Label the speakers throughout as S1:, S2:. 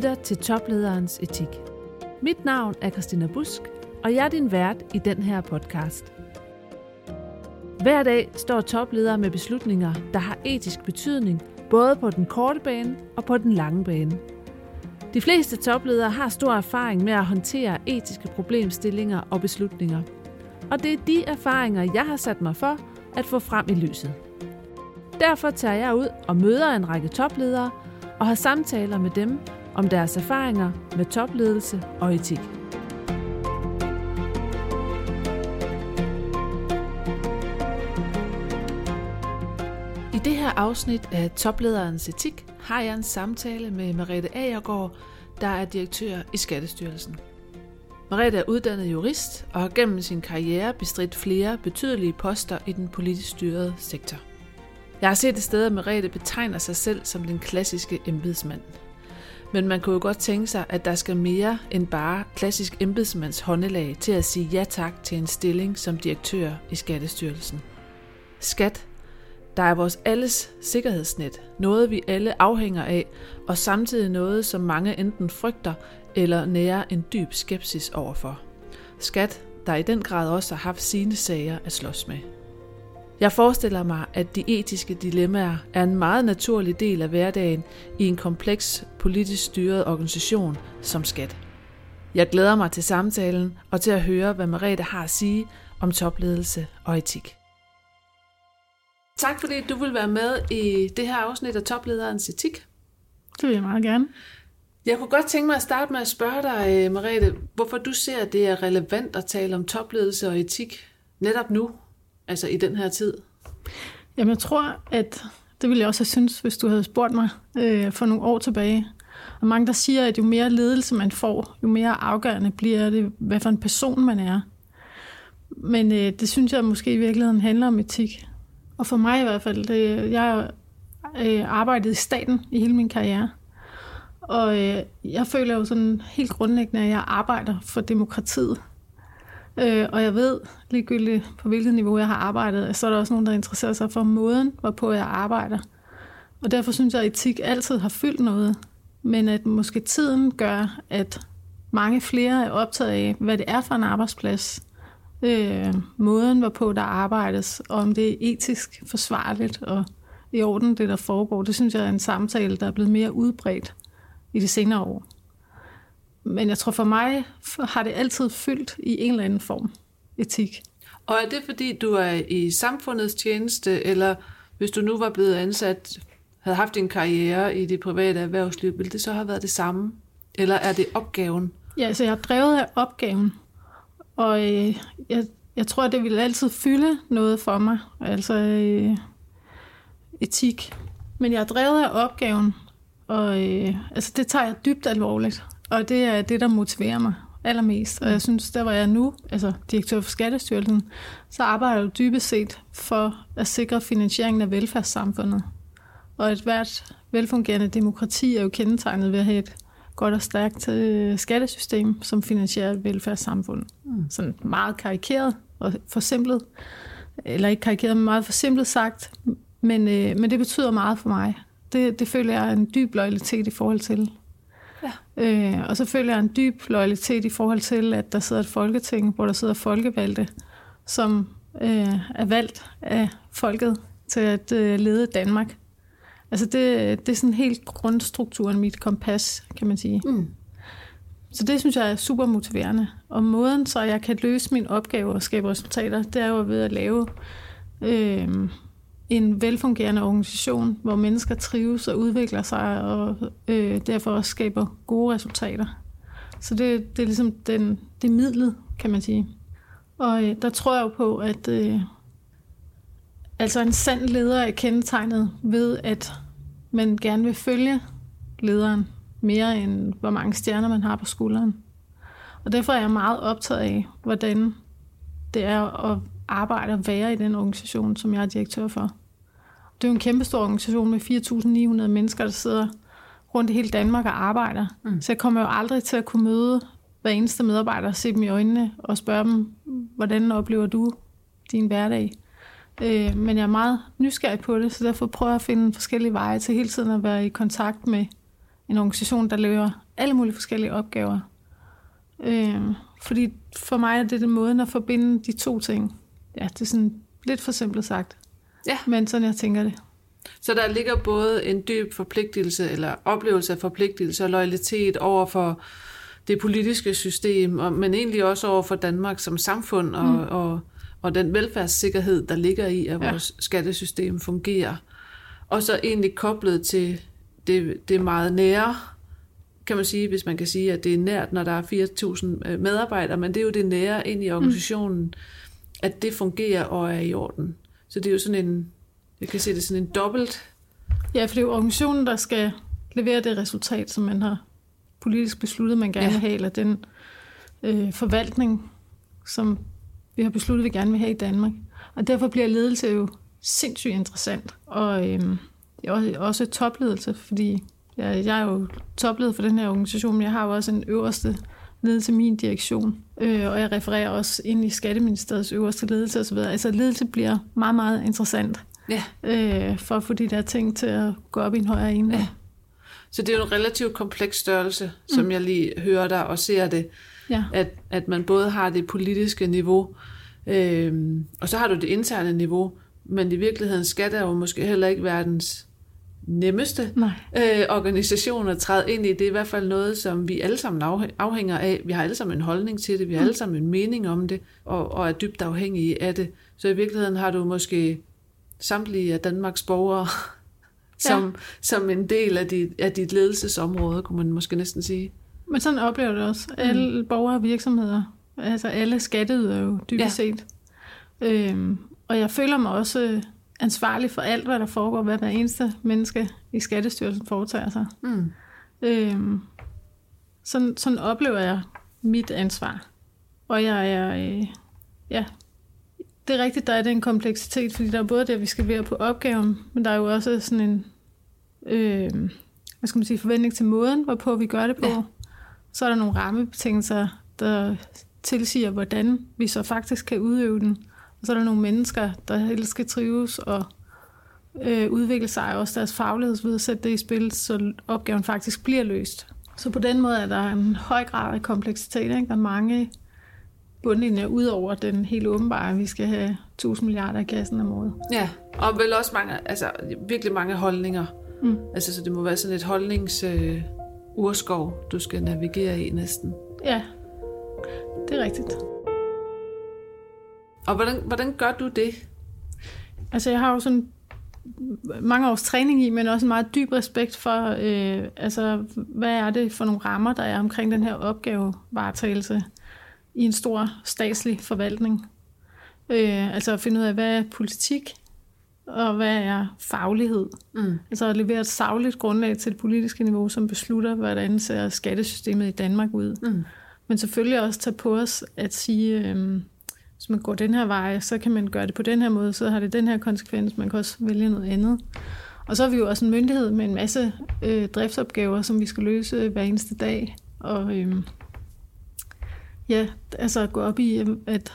S1: Lytter til Toplederens Etik. Mit navn er Christina Busk, og jeg er din vært i den her podcast. Hver dag står topledere med beslutninger, der har etisk betydning, både på den korte bane og på den lange bane. De fleste topledere har stor erfaring med at håndtere etiske problemstillinger og beslutninger. Og det er de erfaringer, jeg har sat mig for at få frem i lyset. Derfor tager jeg ud og møder en række topledere og har samtaler med dem om deres erfaringer med topledelse og etik. I det her afsnit af Toplederens Etik har jeg en samtale med Merete Agergaard, der er direktør i Skattestyrelsen. Merete er uddannet jurist og har gennem sin karriere bestridt flere betydelige poster i den politisk styrede sektor. Jeg har set et sted, at Merete betegner sig selv som den klassiske embedsmand. Men man kunne jo godt tænke sig, at der skal mere end bare klassisk embedsmands håndelag til at sige ja tak til en stilling som direktør i Skattestyrelsen. Skat, der er vores alles sikkerhedsnet, noget vi alle afhænger af, og samtidig noget, som mange enten frygter eller nærer en dyb skepsis overfor. Skat, der i den grad også har haft sine sager at slås med. Jeg forestiller mig, at de etiske dilemmaer er en meget naturlig del af hverdagen i en kompleks politisk styret organisation som skat. Jeg glæder mig til samtalen og til at høre, hvad Merete har at sige om topledelse og etik. Tak fordi du vil være med i det her afsnit af Toplederens Etik.
S2: Det vil jeg meget gerne.
S1: Jeg kunne godt tænke mig at starte med at spørge dig, Merete, hvorfor du ser, at det er relevant at tale om topledelse og etik netop nu, altså i den her tid?
S2: Jamen, jeg tror, at det ville jeg også have syntes, hvis du havde spurgt mig øh, for nogle år tilbage. Og mange, der siger, at jo mere ledelse man får, jo mere afgørende bliver det, hvad for en person man er. Men øh, det synes jeg måske i virkeligheden handler om etik. Og for mig i hvert fald, det, jeg har øh, arbejdet i staten i hele min karriere. Og øh, jeg føler jo sådan helt grundlæggende, at jeg arbejder for demokratiet. Øh, og jeg ved, ligegyldigt på hvilket niveau jeg har arbejdet, så er der også nogen, der interesserer sig for måden, hvorpå jeg arbejder. Og derfor synes jeg, at etik altid har fyldt noget. Men at måske tiden gør, at mange flere er optaget af, hvad det er for en arbejdsplads, øh, måden, hvorpå der arbejdes, og om det er etisk forsvarligt og i orden, det der foregår. Det synes jeg er en samtale, der er blevet mere udbredt i de senere år. Men jeg tror for mig har det altid fyldt i en eller anden form etik.
S1: Og er det fordi, du er i samfundets tjeneste, eller hvis du nu var blevet ansat, havde haft en karriere i det private erhvervsliv, ville det så have været det samme? Eller er det opgaven?
S2: Ja, altså jeg er drevet af opgaven. Og øh, jeg, jeg tror, det vil altid fylde noget for mig. Altså øh, etik. Men jeg er drevet af opgaven. Og øh, altså det tager jeg dybt alvorligt. Og det er det, der motiverer mig allermest. Og jeg synes, der var jeg nu, altså direktør for Skattestyrelsen, så arbejder jeg dybest set for at sikre finansieringen af velfærdssamfundet. Og et hvert velfungerende demokrati er jo kendetegnet ved at have et godt og stærkt øh, skattesystem, som finansierer et velfærdssamfund. Mm. Sådan meget karikeret og forsimplet. Eller ikke karikeret, men meget forsimplet sagt. Men, øh, men det betyder meget for mig. Det, det føler jeg en dyb loyalitet i forhold til. Ja. Øh, og så føler jeg en dyb loyalitet i forhold til, at der sidder et folketing, hvor der sidder folkevalgte, som øh, er valgt af folket til at øh, lede Danmark. Altså det, det er sådan helt grundstrukturen, mit kompas, kan man sige. Mm. Så det synes jeg er super motiverende. Og måden, så jeg kan løse min opgave og skabe resultater, det er jo ved at lave øh, en velfungerende organisation, hvor mennesker trives og udvikler sig, og øh, derfor også skaber gode resultater. Så det, det er ligesom den, det midlet, kan man sige. Og øh, der tror jeg jo på, at øh, altså en sand leder er kendetegnet ved, at man gerne vil følge lederen mere end hvor mange stjerner man har på skulderen. Og derfor er jeg meget optaget af, hvordan det er at arbejde og være i den organisation, som jeg er direktør for. Det er jo en kæmpe stor organisation med 4.900 mennesker, der sidder rundt i hele Danmark og arbejder. Mm. Så jeg kommer jo aldrig til at kunne møde hver eneste medarbejder og se dem i øjnene og spørge dem, hvordan oplever du din hverdag? Øh, men jeg er meget nysgerrig på det, så derfor prøver jeg at finde forskellige veje til hele tiden at være i kontakt med en organisation, der laver alle mulige forskellige opgaver. Øh, fordi for mig er det den måde at forbinde de to ting. Ja, det er sådan lidt for simpelt sagt.
S1: Ja.
S2: Men sådan jeg tænker det.
S1: Så der ligger både en dyb forpligtelse, eller oplevelse af forpligtelse og loyalitet over for det politiske system, og, men egentlig også over for Danmark som samfund og, mm. og, og den velfærdssikkerhed, der ligger i, at
S2: Ja.
S1: vores skattesystem fungerer. Og så egentlig koblet til det, det meget nære, kan man sige, hvis man kan sige, at det er nært, når der er 4.000 medarbejdere, men det er jo det nære ind i organisationen, mm. at det fungerer og er i orden. Så det er jo sådan en, jeg kan se det er sådan en dobbelt
S2: Ja, for det er jo organisationen, der skal levere det resultat, som man har politisk besluttet, man gerne
S1: Ja.
S2: vil have, eller den øh, forvaltning, som vi har besluttet, vi gerne vil have i Danmark. Og derfor bliver ledelse jo sindssygt interessant. Og øh, også topledelse, fordi jeg, jeg er jo topleder for den her organisation, men jeg har jo også en øverste ledelse, min direktion, øh, og jeg refererer også ind i Skatteministeriets øverste ledelse osv. Altså ledelse bliver meget, meget interessant
S1: Ja.
S2: øh, for at få de der ting til at gå op i en højere enhed.
S1: Ja. Så det er jo en relativt kompleks størrelse, som mm. jeg lige hører dig og ser det,
S2: Ja.
S1: at, at man både har det politiske niveau, øhm, og så har du det interne niveau, men i virkeligheden skal der jo måske heller ikke verdens nemmeste
S2: Nej.
S1: øh, organisation at træde ind i. Det er i hvert fald noget, som vi alle sammen afhæ- afhænger af. Vi har alle sammen en holdning til det, vi har alle sammen en mening om det, og, og er dybt afhængige af det. Så i virkeligheden har du måske samtlige af Danmarks borgere som, ja. som en del af dit, af dit ledelsesområde, kunne man måske næsten sige.
S2: Men sådan oplever det også. Alle borgere og virksomheder, altså alle skatteyder jo dybest
S1: Ja.
S2: set. Øhm, og jeg føler mig også ansvarlig for alt, hvad der foregår, hvad hver eneste menneske i Skattestyrelsen foretager sig.
S1: Mm.
S2: Øhm, sådan, sådan oplever jeg mit ansvar. Og jeg er, øh, ja, det er rigtigt, der er det en kompleksitet, fordi der er både det, at vi skal være på opgaven, men der er jo også sådan en, øh, hvad skal man sige, forventning til måden, hvorpå vi gør det på.
S1: Ja.
S2: Så er der nogle rammebetingelser, der tilsiger, hvordan vi så faktisk kan udøve den. Og så er der nogle mennesker, der helst skal trives og øh, udvikle sig, og også deres faglighed ved at sætte det i spil, så opgaven faktisk bliver løst. Så på den måde er der en høj grad af kompleksitet. Ikke? Der er mange bundlinjer ud over den helt åbenbare, at vi skal have 1000 milliarder i kassen om året.
S1: Ja, og vel også mange, altså virkelig mange holdninger.
S2: Mm.
S1: Altså, så det må være sådan et holdnings øh, urskov, du skal navigere i næsten.
S2: Ja, det er rigtigt.
S1: Og hvordan, hvordan gør du det?
S2: Altså, jeg har jo sådan mange års træning i, men også en meget dyb respekt for, øh, altså, hvad er det for nogle rammer, der er omkring den her opgavevaretagelse i en stor statslig forvaltning. Øh, altså at finde ud af, hvad er politik, og hvad er faglighed.
S1: Mm.
S2: Altså at levere et sagligt grundlag til det politiske niveau, som beslutter, hvordan ser skattesystemet i Danmark ud.
S1: Mm.
S2: Men selvfølgelig også tage på os at sige, øh, hvis man går den her vej, så kan man gøre det på den her måde, så har det den her konsekvens, man kan også vælge noget andet. Og så er vi jo også en myndighed med en masse øh, driftsopgaver, som vi skal løse hver eneste dag. Og øh, ja, altså at gå op i, øh, at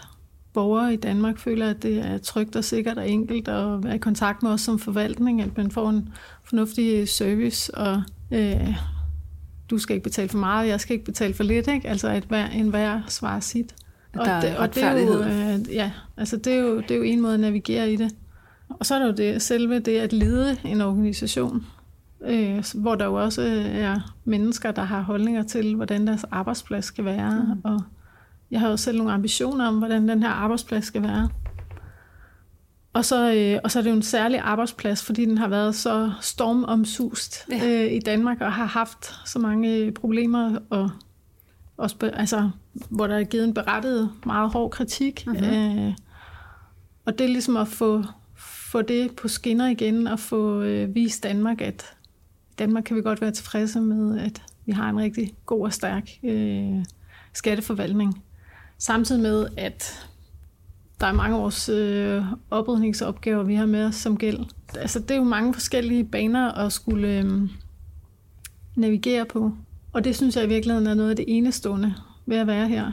S2: borgere i Danmark føler, at det er trygt og sikkert og enkelt at være i kontakt med os som forvaltning, at man får en fornuftig øh, service, og øh, du skal ikke betale for meget, jeg skal ikke betale for lidt, ikke? altså at hver, en hver svarer sit.
S1: At der er
S2: det, og det er jo, øh, ja, altså det er, jo, det er jo en måde at navigere i det. Og så er der jo det, selve det at lede en organisation, øh, hvor der jo også er mennesker, der har holdninger til, hvordan deres arbejdsplads skal være. Mm. Og jeg har jo selv nogle ambitioner om, hvordan den her arbejdsplads skal være. Og så, øh, og så er det jo en særlig arbejdsplads, fordi den har været så stormomsust
S1: Ja.
S2: øh, i Danmark og har haft så mange problemer, og også, be- altså, hvor der er givet en berettet meget hård kritik.
S1: Mhm.
S2: Mm-hmm. Øh, og det er ligesom at få, få det på skinner igen og få øh, vist Danmark, at Danmark kan vi godt være tilfredse med, at vi har en rigtig god og stærk øh, skatteforvaltning. Samtidig med, at der er mange års øh, oprydningsopgaver, vi har med os som gæld. Altså, det er jo mange forskellige baner at skulle øh, navigere på. Og det synes jeg i virkeligheden er noget af det enestående ved at være her.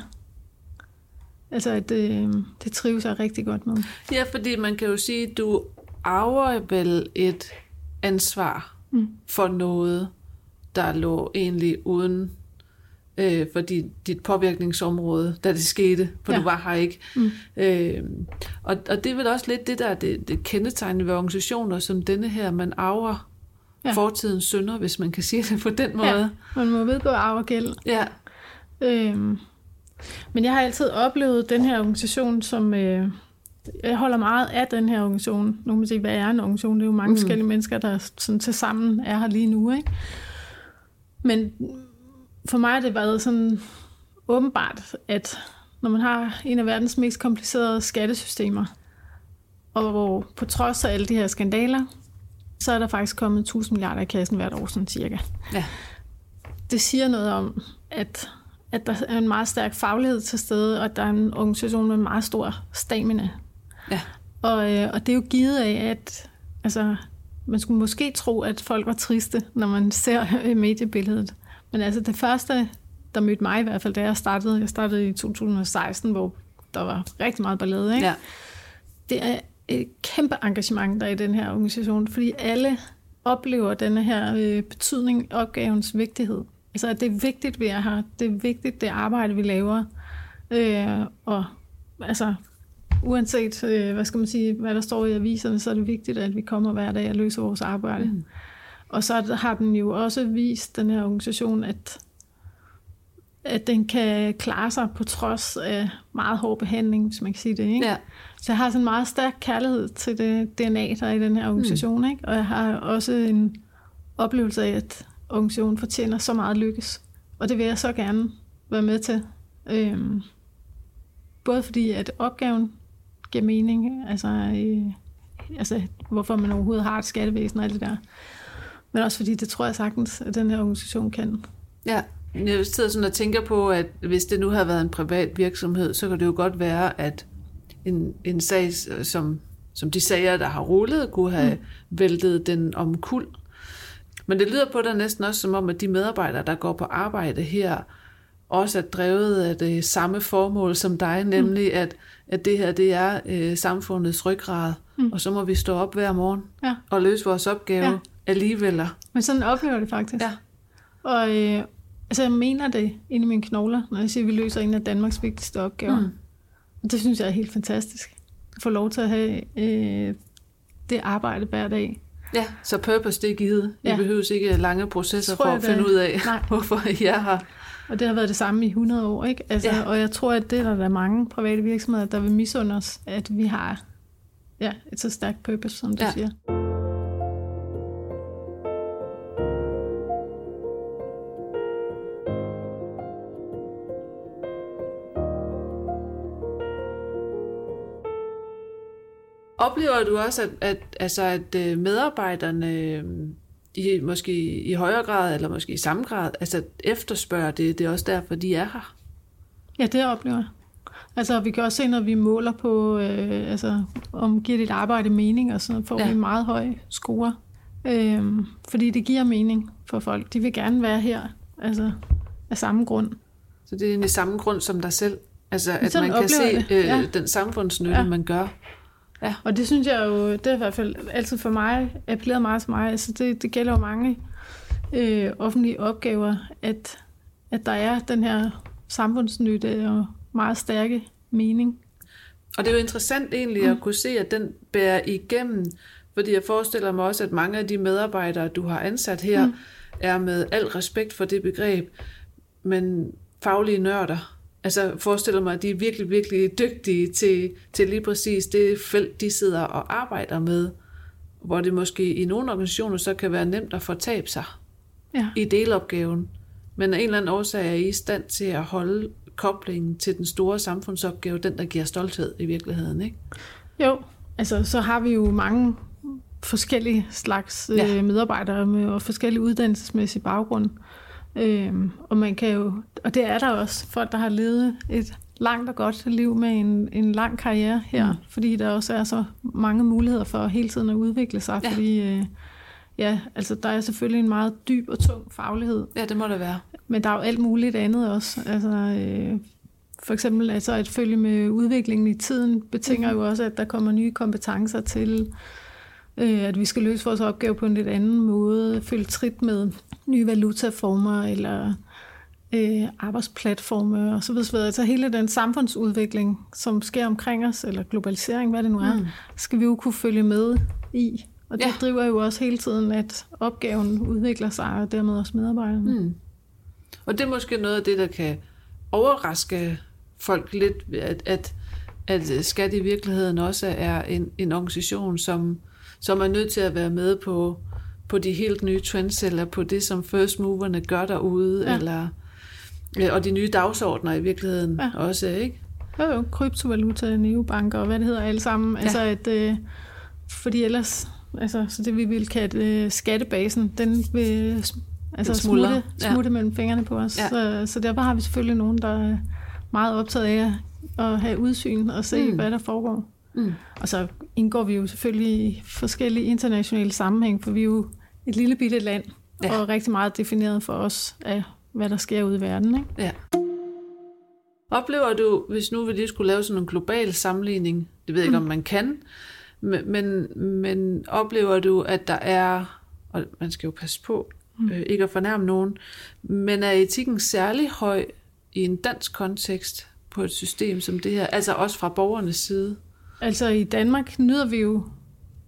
S2: Altså, at øh, det trives jeg rigtig godt med.
S1: Ja, fordi man kan jo sige, at du arver vel et ansvar
S2: Mm.
S1: for noget, der lå egentlig uden øh, for dit, dit påvirkningsområde, da det skete, for ja.
S2: Ja.
S1: du var her ikke.
S2: Mm.
S1: Øh, og, og det er vel også lidt det der, det, det kendetegnende ved organisationer som denne her, man arver ja. Fortidens synder, hvis man kan sige det på den måde.
S2: Ja, man må vedgå arv og gæld.
S1: Ja.
S2: Øhm, men jeg har altid oplevet den her organisation som... Øh, jeg holder meget af den her organisation. Nu kan man sige, hvad er en organisation? Det er jo mange
S1: mm.
S2: forskellige mennesker, der sådan til sammen er her lige nu. Ikke? Men for mig har det været sådan åbenbart, at når man har en af verdens mest komplicerede skattesystemer, og hvor på trods af alle de her skandaler, så er der faktisk kommet 1000 milliarder i kassen hvert år, sådan cirka.
S1: Ja.
S2: Det siger noget om, at, at der er en meget stærk faglighed til stede, og at der er en organisation med en meget stor stamina.
S1: Ja.
S2: Og, øh, og det er jo givet af, at altså, man skulle måske tro, at folk var triste, når man ser mediebilledet. Men altså det første, der mødte mig i hvert fald, da jeg startede, jeg startede i 2016, hvor der var rigtig meget ballade, ikke?
S1: ja.
S2: det er et kæmpe engagement, der er i den her organisation, fordi alle oplever denne her øh, betydning, opgavens vigtighed. Altså, at det er vigtigt, vi er her. Det er vigtigt, det arbejde, vi laver. Øh, og altså, uanset, øh, hvad skal man sige, hvad der står i aviserne, så er det vigtigt, at vi kommer hver dag og løser vores arbejde. Mm. Og så har den jo også vist, den her organisation, at at den kan klare sig på trods af meget hård behandling, hvis man kan sige det. Ikke?
S1: ja.
S2: Så jeg har sådan en meget stærk kærlighed til det DNA, der er i den her organisation. Mm. Ikke? Og jeg har også en oplevelse af, at organisationen fortjener så meget lykkes. Og det vil jeg så gerne være med til. Øhm, både fordi, at opgaven giver mening, altså, øh, altså hvorfor man overhovedet har et skattevæsen og alt det der. Men også fordi, det tror jeg sagtens, at den her organisation kan.
S1: Ja, jeg sidder sådan og tænker på, at hvis det nu havde været en privat virksomhed, så kan det jo godt være, at en, en sag, som, som de sager, der har rullet, kunne have mm. væltet den omkuld. Men det lyder på dig næsten også som om, at de medarbejdere, der går på arbejde her, også er drevet af det samme formål som dig, nemlig mm. at, at det her det er øh, samfundets ryggrad, mm. og så må vi stå op hver morgen
S2: Ja.
S1: og løse vores opgave ja. Alligevel.
S2: Men sådan oplever det faktisk.
S1: Ja.
S2: Og øh, altså, jeg mener det inde i mine knogler, når jeg siger, at vi løser en af Danmarks vigtigste opgaver.
S1: Mm.
S2: Og det synes jeg er helt fantastisk. At få lov til at have øh, det arbejde hver dag.
S1: Ja, så purpose det er givet. I
S2: Ja.
S1: behøves ikke lange processer for
S2: jeg,
S1: at finde
S2: det-
S1: ud af,
S2: Nej.
S1: hvorfor I er her.
S2: Og det har været det samme i 100 år, ikke? Altså,
S1: Ja.
S2: Og jeg tror, at det er der, er mange private virksomheder, der vil misunde os, at vi har ja, et så stærkt purpose, som du
S1: ja.
S2: siger.
S1: Oplever du også, at, at, altså, at øh, medarbejderne øh, i, måske i højere grad, eller måske i samme grad, altså efterspørger det, det er også derfor, de er her?
S2: Ja, det oplever jeg. Altså, vi kan også se, når vi måler på, øh, altså, om giver dit arbejde mening, og så får
S1: Ja.
S2: vi meget høj score. Øhm, fordi det giver mening for folk. De vil gerne være her, altså af samme grund.
S1: Så det er egentlig samme grund som dig selv? Altså, at
S2: sådan
S1: man kan se øh,
S2: Ja.
S1: den samfundsnytte. Ja. man gør.
S2: Og det synes jeg jo, det er i hvert fald altid for mig, appelleret meget til mig. Altså det, det gælder jo mange øh, offentlige opgaver, at, at der er den her samfundsnytte og meget stærke mening.
S1: Og det er jo interessant egentlig at kunne se, at den bærer igennem, fordi jeg forestiller mig også, at mange af de medarbejdere, du har ansat her, mm. er med al respekt for det begreb, men faglige nørder. Altså forestiller mig, at de er virkelig, virkelig dygtige til, til lige præcis det felt, de sidder og arbejder med, hvor det måske i nogle organisationer så kan være nemt at fortabe sig
S2: Ja.
S1: i delopgaven. Men af en eller anden årsag er I i stand til at holde koblingen til den store samfundsopgave, den der giver stolthed i virkeligheden, ikke?
S2: Jo, altså så har vi jo mange forskellige slags
S1: Ja.
S2: øh, medarbejdere med og forskellige uddannelsesmæssige baggrund. Øhm, og man kan jo, og det er der også folk, der har levet et langt og godt liv med en, en lang karriere her,
S1: Mm.
S2: mm. fordi der også er så mange muligheder for hele tiden at udvikle sig,
S1: Ja.
S2: fordi øh, ja, altså der er selvfølgelig en meget dyb og tung faglighed,
S1: Ja, det må det være.
S2: men der er jo alt muligt andet også. Altså, øh, for eksempel altså at følge med udviklingen i tiden betinger
S1: Mhm.
S2: jo også, at der kommer nye kompetencer til. Øh, at vi skal løse vores opgave på en lidt anden måde, følge trit med nye valutaformer eller øh, arbejdsplatforme og så videre. Altså hele den samfundsudvikling, som sker omkring os, eller globalisering, hvad det nu er, mm. skal vi jo kunne følge med i. Og det ja. driver jo også hele tiden, at opgaven udvikler sig, og dermed også medarbejderne. Mm.
S1: Og det er måske noget af det, der kan overraske folk lidt, at, at, at Skat i virkeligheden også er en, en organisation, som, som er nødt til at være med på, på de helt nye trends, eller på det, som first moverne gør derude, ja. eller, og de nye dagsordner i virkeligheden ja. også, ikke?
S2: Jo, jo, kryptovaluta, neobanker og hvad det hedder alle sammen. Ja. Altså, at, øh, fordi ellers, altså, så det vi vil kalde øh, skattebasen, den vil altså smutte, smutte ja. mellem fingrene på os. Ja. Så, så derfor har vi selvfølgelig nogen, der er meget optaget af at have udsyn og se, mm. hvad der foregår. Mm. Og så indgår vi jo selvfølgelig i forskellige internationale sammenhæng, for vi er jo et lille bitte land, ja. og rigtig meget defineret for os af, hvad der sker ude i verden. Ikke? Ja.
S1: Oplever du, hvis nu vi lige skulle lave sådan en global sammenligning, det ved jeg ikke, mm. om man kan, men, men oplever du, at der er, og man skal jo passe på, mm. øh, ikke at fornærme nogen, men er etikken særlig høj i en dansk kontekst på et system som det her, altså også fra borgernes side?
S2: Altså i Danmark nyder vi jo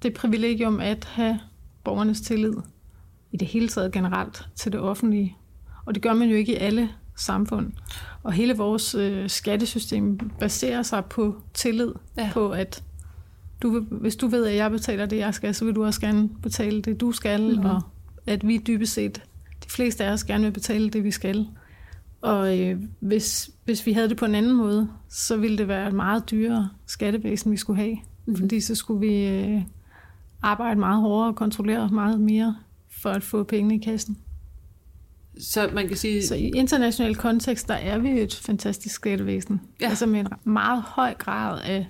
S2: det privilegium at have borgernes tillid i det hele taget generelt til det offentlige. Og det gør man jo ikke i alle samfund. Og hele vores øh, skattesystem baserer sig på tillid, ja. på at du, hvis du ved, at jeg betaler det, jeg skal, så vil du også gerne betale det, du skal, mm-hmm. og at vi dybest set, de fleste af os gerne vil betale det, vi skal. Og øh, hvis, hvis vi havde det på en anden måde, så ville det være et meget dyrere skattevæsen, vi skulle have. Mm-hmm. Fordi så skulle vi øh, arbejde meget hårdere og kontrollere meget mere for at få pengene i kassen.
S1: Så man kan sige...
S2: Så i international kontekst, der er vi et fantastisk skattevæsen. Ja. Altså med en meget høj grad af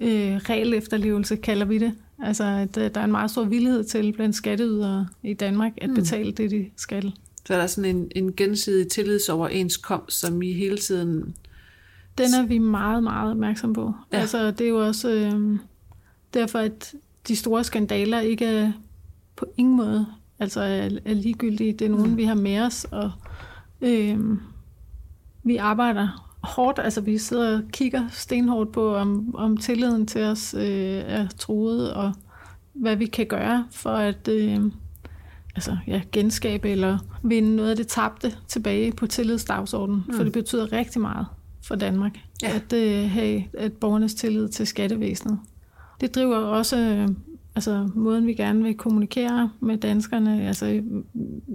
S2: øh, regel efterlevelse, kalder vi det. Altså, at øh, der er en meget stor villighed til blandt skatteydere i Danmark at mm. betale det, de skal.
S1: Så er der sådan en, en gensidig tillidsoverenskomst, som I hele tiden...
S2: Den er vi meget, meget opmærksom på. Ja. Altså, det er jo også øh, derfor, at de store skandaler ikke er på ingen måde altså er, er ligegyldige. Det er nogen, mm. vi har med os, og øh, vi arbejder hårdt, altså vi sidder og kigger stenhårdt på, om, om tilliden til os øh, er truet, og hvad vi kan gøre for at øh, altså, ja, genskabe eller vinde noget af det tabte tilbage på tillidsdagsordenen, mm. for det betyder rigtig meget for Danmark, ja. at øh, have at borgernes tillid til skattevæsenet. Det driver også øh, altså, måden, vi gerne vil kommunikere med danskerne. Altså,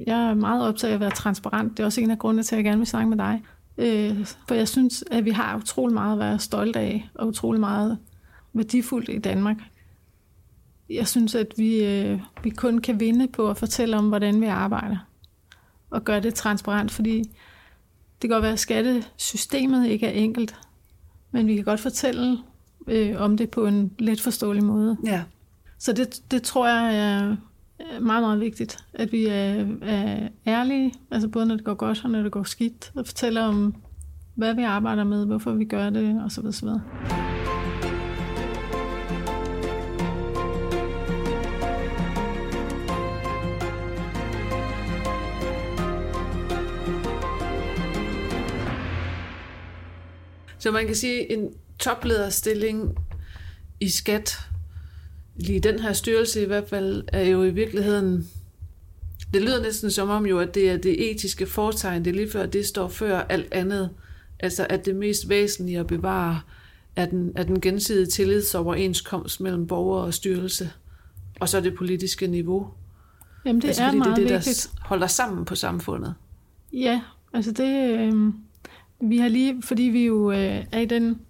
S2: jeg er meget optaget af at være transparent. Det er også en af grundene til, at jeg gerne vil snakke med dig. Øh, for jeg synes, at vi har utrolig meget at være stolt af, og utrolig meget værdifuldt i Danmark. Jeg synes, at vi, øh, vi kun kan vinde på at fortælle om, hvordan vi arbejder, og gøre det transparent, fordi det kan godt være, at skattesystemet ikke er enkelt, men vi kan godt fortælle øh, om det på en let forståelig måde. Ja. Så det, det tror jeg er meget, meget vigtigt, at vi er, er ærlige, altså både når det går godt og når det går skidt, og fortæller om, hvad vi arbejder med, hvorfor vi gør det, osv. osv.
S1: Så man kan sige, en toplederstilling i skat lige den her styrelse i hvert fald, er jo i virkeligheden, det lyder næsten som om jo, at det er det etiske fortegn, det er lige før, det står før alt andet. Altså at det mest væsentlige at bevare er den, er den gensidige tillidsoverenskomst mellem borger og styrelse, og så det politiske niveau.
S2: Jamen det altså, er meget det er det, vigtigt.
S1: der holder sammen på samfundet.
S2: Ja, altså det, øh, vi har lige, fordi vi jo øh, er i den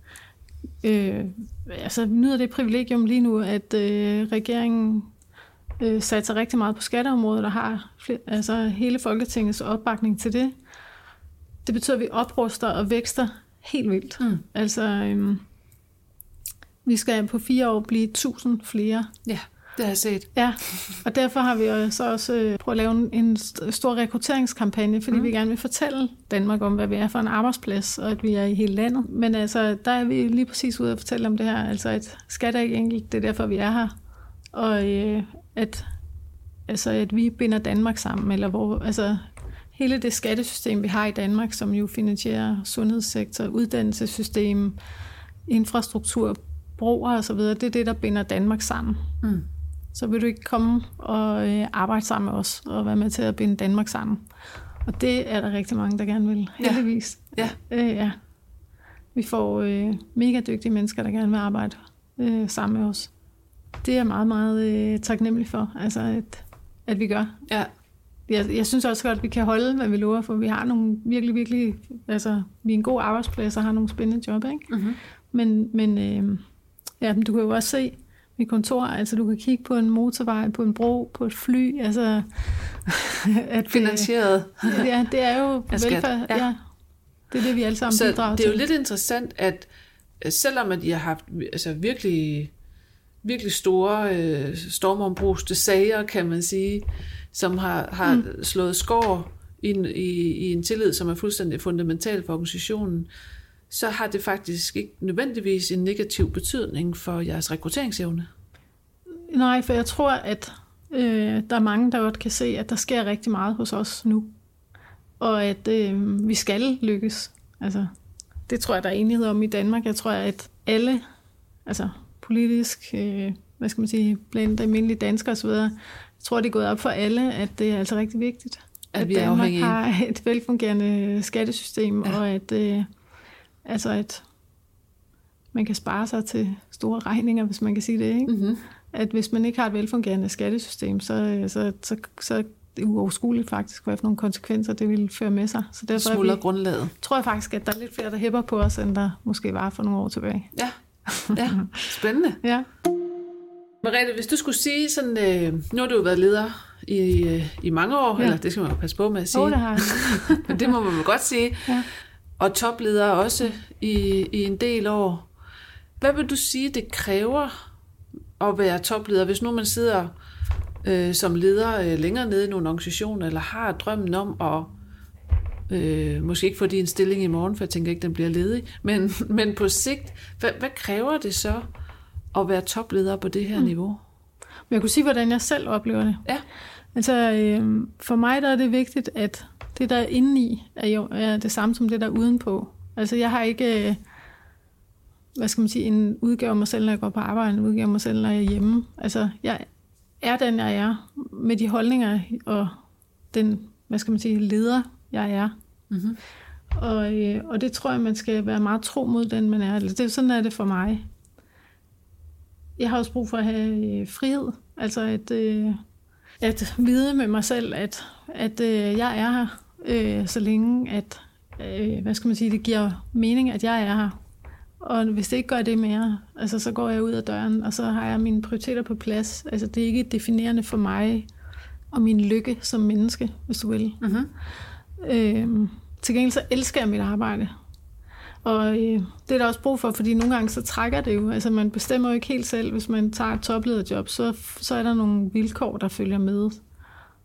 S2: øh, altså, nyder det privilegium lige nu, at øh, regeringen øh, satser rigtig meget på skatteområdet og har flere, altså, hele Folketingets opbakning til det. Det betyder, at vi opruster og vækster helt vildt. Mm. Altså, øh, vi skal på fire år blive 1000 flere.
S1: Ja. Det har jeg set.
S2: Ja, og derfor har vi så også øh, prøvet at lave en stor rekrutteringskampagne, fordi mm. vi gerne vil fortælle Danmark om, hvad vi er for en arbejdsplads, og at vi er i hele landet. Men altså, der er vi lige præcis ude at fortælle om det her, altså at skat er ikke enkelt, det er derfor, vi er her. og øh, at, altså, at vi binder Danmark sammen, eller hvor, altså, hele det skattesystem, vi har i Danmark, som jo finansierer sundhedssektor, uddannelsessystem, infrastruktur, broer osv., det er det, der binder Danmark sammen. Mm. Så vil du ikke komme og øh, arbejde sammen med os, og være med til at binde Danmark sammen. Og det er der rigtig mange, der gerne vil, heldigvis.
S1: Ja.
S2: Øh, ja. Vi får øh, mega dygtige mennesker, der gerne vil arbejde øh, sammen med os. Det er jeg meget, meget øh, taknemmelig for, altså at, at vi gør.
S1: Ja.
S2: Jeg, jeg synes også godt, at vi kan holde, hvad vi lover, for vi har nogle virkelig, virkelig, altså vi er en god arbejdsplads og har nogle spændende job, ikke?
S1: Mm-hmm.
S2: Men, men øh, ja, du kan jo også se mit kontor, altså du kan kigge på en motorvej, på en bro, på et fly, altså...
S1: at, Finansieret.
S2: Øh, ja, det er jo velfærd, ja. ja. Det er det, vi alle sammen
S1: Så
S2: bidrager
S1: det er jo
S2: til.
S1: lidt interessant, at selvom at I har haft altså virkelig, virkelig store øh, stormombruste sager, kan man sige, som har, har mm. slået skår i i, i en tillid, som er fuldstændig fundamental for organisationen, så har det faktisk ikke nødvendigvis en negativ betydning for jeres rekrutteringsevne.
S2: Nej, for jeg tror, at øh, der er mange, der godt kan se, at der sker rigtig meget hos os nu. Og at øh, vi skal lykkes. Altså, det tror jeg, der er enighed om i Danmark. Jeg tror, at alle, altså politisk, øh, hvad skal man sige, blandt almindelige danskere osv., jeg tror, det er gået op for alle, at det er altså rigtig vigtigt.
S1: At,
S2: at
S1: vi
S2: Danmark har et velfungerende skattesystem,
S1: Ja.
S2: og at, øh, altså at man kan spare sig til store regninger, hvis man kan sige det. Ikke?
S1: Mm-hmm.
S2: At hvis man ikke har et velfungerende skattesystem, så, så, så, så er det uoverskueligt faktisk, hvad for nogle konsekvenser det vil føre med sig. Så derfor er
S1: Smuldrer
S2: vi,
S1: grundlaget.
S2: tror jeg faktisk, at der er lidt flere, der hæpper på os, end der måske var for nogle år tilbage.
S1: Ja, ja. spændende.
S2: Ja.
S1: Merete, hvis du skulle sige sådan, øh, nu har du jo været leder i, øh, i mange år, ja. Eller det skal man jo passe på med at sige,
S2: Åh, det har jeg.
S1: men det må man godt sige,
S2: Ja.
S1: Og topleder også i, i en del år. Hvad vil du sige, det kræver at være topleder, hvis nu man sidder øh, som leder øh, længere nede i nogle organisationer, eller har drømmen om at øh, måske ikke få din stilling i morgen, for jeg tænker ikke, den bliver ledig, men, men på sigt, hvad, hvad kræver det så at være topleder på det her mm. niveau?
S2: Men jeg kunne sige, hvordan jeg selv oplever det.
S1: Ja.
S2: Altså, øh, for mig der er det vigtigt, at det, der er indeni, er jo er det samme som det, der er udenpå. Altså, jeg har ikke, øh, hvad skal man sige, en udgave af mig selv, når jeg går på arbejde, en udgave af mig selv, når jeg er hjemme. Altså, jeg er den, jeg er, med de holdninger og den, hvad skal man sige, leder, jeg er.
S1: Mm-hmm.
S2: Og, øh, og det tror jeg, man skal være meget tro mod den, man er. Eller Det, sådan er det for mig. Jeg har også brug for at have øh, frihed. Altså at, øh, at vide med mig selv, at, at øh, jeg er her, øh, så længe at, øh, hvad skal man sige, det giver mening, at jeg er her. Og hvis det ikke gør det mere, altså, så går jeg ud af døren, og så har jeg mine prioriteter på plads. Altså, det er ikke definerende for mig og min lykke som menneske, hvis du vil.
S1: Mm-hmm.
S2: Øh, til gengæld så elsker jeg mit arbejde. Og øh, det er der også brug for, fordi nogle gange så trækker det jo. Altså man bestemmer jo ikke helt selv, hvis man tager et toplederjob, så, så er der nogle vilkår, der følger med.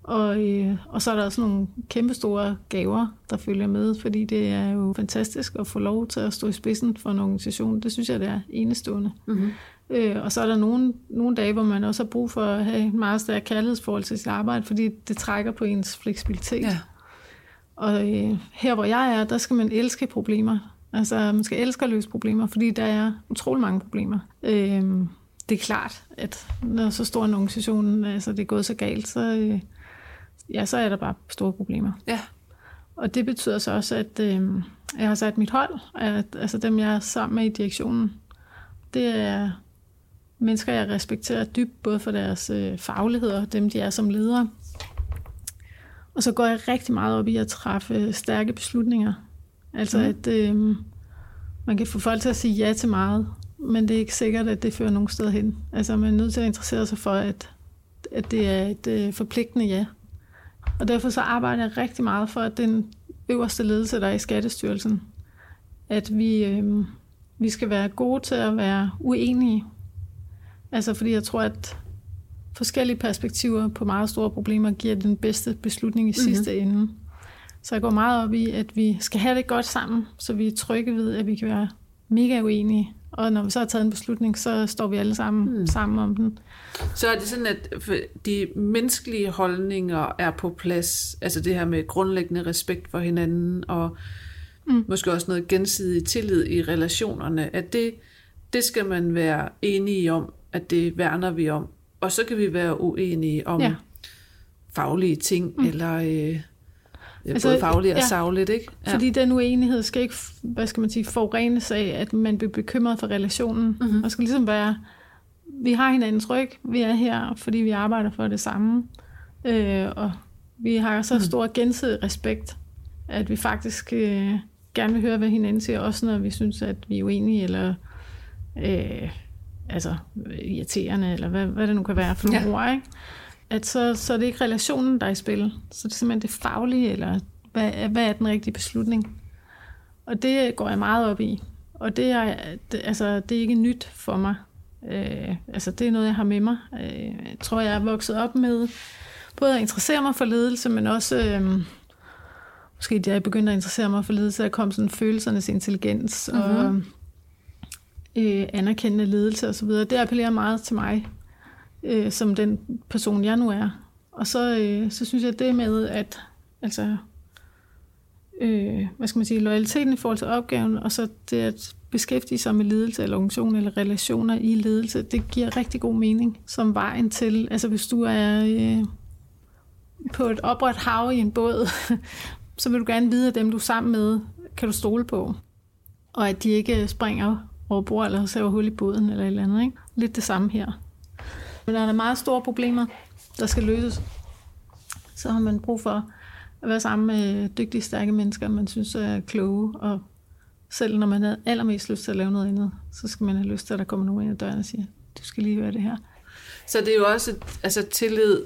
S2: Og, øh, og så er der også nogle kæmpestore gaver, der følger med, fordi det er jo fantastisk at få lov til at stå i spidsen for en organisation. Det synes jeg, det er enestående.
S1: Mm-hmm.
S2: Øh, og så er der nogle, nogle dage, hvor man også har brug for at have en meget stærk kærlighedsforhold til sit arbejde, fordi det trækker på ens fleksibilitet.
S1: Ja.
S2: Og øh, her hvor jeg er, der skal man elske problemer. Altså man skal elske at løse problemer, fordi der er utrolig mange problemer. Øh, det er klart, at når så stor en organisation, altså det er gået så galt, så, øh, ja, så er der bare store problemer.
S1: Ja.
S2: Og det betyder så også, at øh, jeg har sat mit hold, at, altså dem jeg er sammen med i direktionen, det er mennesker, jeg respekterer dybt, både for deres øh, faglighed og dem, de er som ledere. Og så går jeg rigtig meget op i at træffe øh, stærke beslutninger. Altså
S1: Mhm.
S2: at øh, man kan få folk til at sige ja til meget, men det er ikke sikkert, at det fører nogen sted hen. Altså man er nødt til at interessere sig for, at, at det er et øh, forpligtende ja. Og derfor så arbejder jeg rigtig meget for, at den øverste ledelse, der er i Skattestyrelsen, at vi, øh, vi skal være gode til at være uenige. Altså fordi jeg tror, at forskellige perspektiver på meget store problemer giver den bedste beslutning i
S1: Mhm.
S2: sidste mm-hmm. ende. Så jeg går meget op i, at vi skal have det godt sammen, så vi er trygge ved, at vi kan være mega uenige Og når vi så har taget en beslutning, så står vi alle sammen
S1: Mm.
S2: mm. sammen om den.
S1: Så er det sådan, at de menneskelige holdninger er på plads, altså det her med grundlæggende respekt for hinanden, og mm. Måske også noget gensidig tillid i relationerne, at det, det skal man være enige om, at det værner vi om. Og så kan vi være uenige om ja.
S2: Ja.
S1: faglige ting, mm. eller øh,
S2: Altså,
S1: både fagligt og
S2: ja.
S1: savligt, ikke?
S2: Ja. Fordi den uenighed skal ikke, hvad skal man sige, forurenes af, at man bliver bekymret for relationen.
S1: Mhm.
S2: Mm-hmm. Og skal ligesom være, vi har hinandens ryg, vi er her, fordi vi arbejder for det samme. Øh, og vi har så
S1: Mhm.
S2: stor gensidig respekt, at vi faktisk øh, gerne vil høre, hvad hinanden siger, også når vi synes, at vi er uenige, eller øh, altså irriterende, eller hvad, hvad det nu kan være for nogle
S1: ja.
S2: ord, ikke? At så, så er det ikke relationen, der er i spil. Så det er simpelthen det faglige, eller hvad, hvad er den rigtige beslutning? Og det går jeg meget op i. Og det er, det, altså, det er ikke nyt for mig. Øh, altså, det er noget, jeg har med mig. Øh, jeg tror, jeg er vokset op med både at interessere mig for ledelse, men også... Øh, måske da jeg begyndte at interessere mig for ledelse, der kom sådan følelsernes intelligens mm-hmm. og øh, anerkendende ledelse osv. Det appellerer meget til mig, øh, som den person, jeg nu er. Og så, øh, så synes jeg det med, at altså, øh, hvad skal man sige, loyaliteten i forhold til opgaven, og så det at beskæftige sig med ledelse eller organisation eller relationer i ledelse, det giver rigtig god mening som vejen til, altså hvis du er øh, på et oprørt hav i en båd, så vil du gerne vide, at dem du er sammen med, kan du stole på. Og at de ikke springer over bord eller sæver hul i båden eller et eller andet. Ikke? Lidt det samme her. Men der er meget store problemer, der skal løses, så har man brug for at være sammen med dygtige, stærke mennesker, man synes er kloge. Og selv når man har allermest lyst til at lave noget andet, så skal man have lyst til, at der kommer nogen ind ad døren og siger, du skal lige høre det her.
S1: Så det er jo også altså tillid,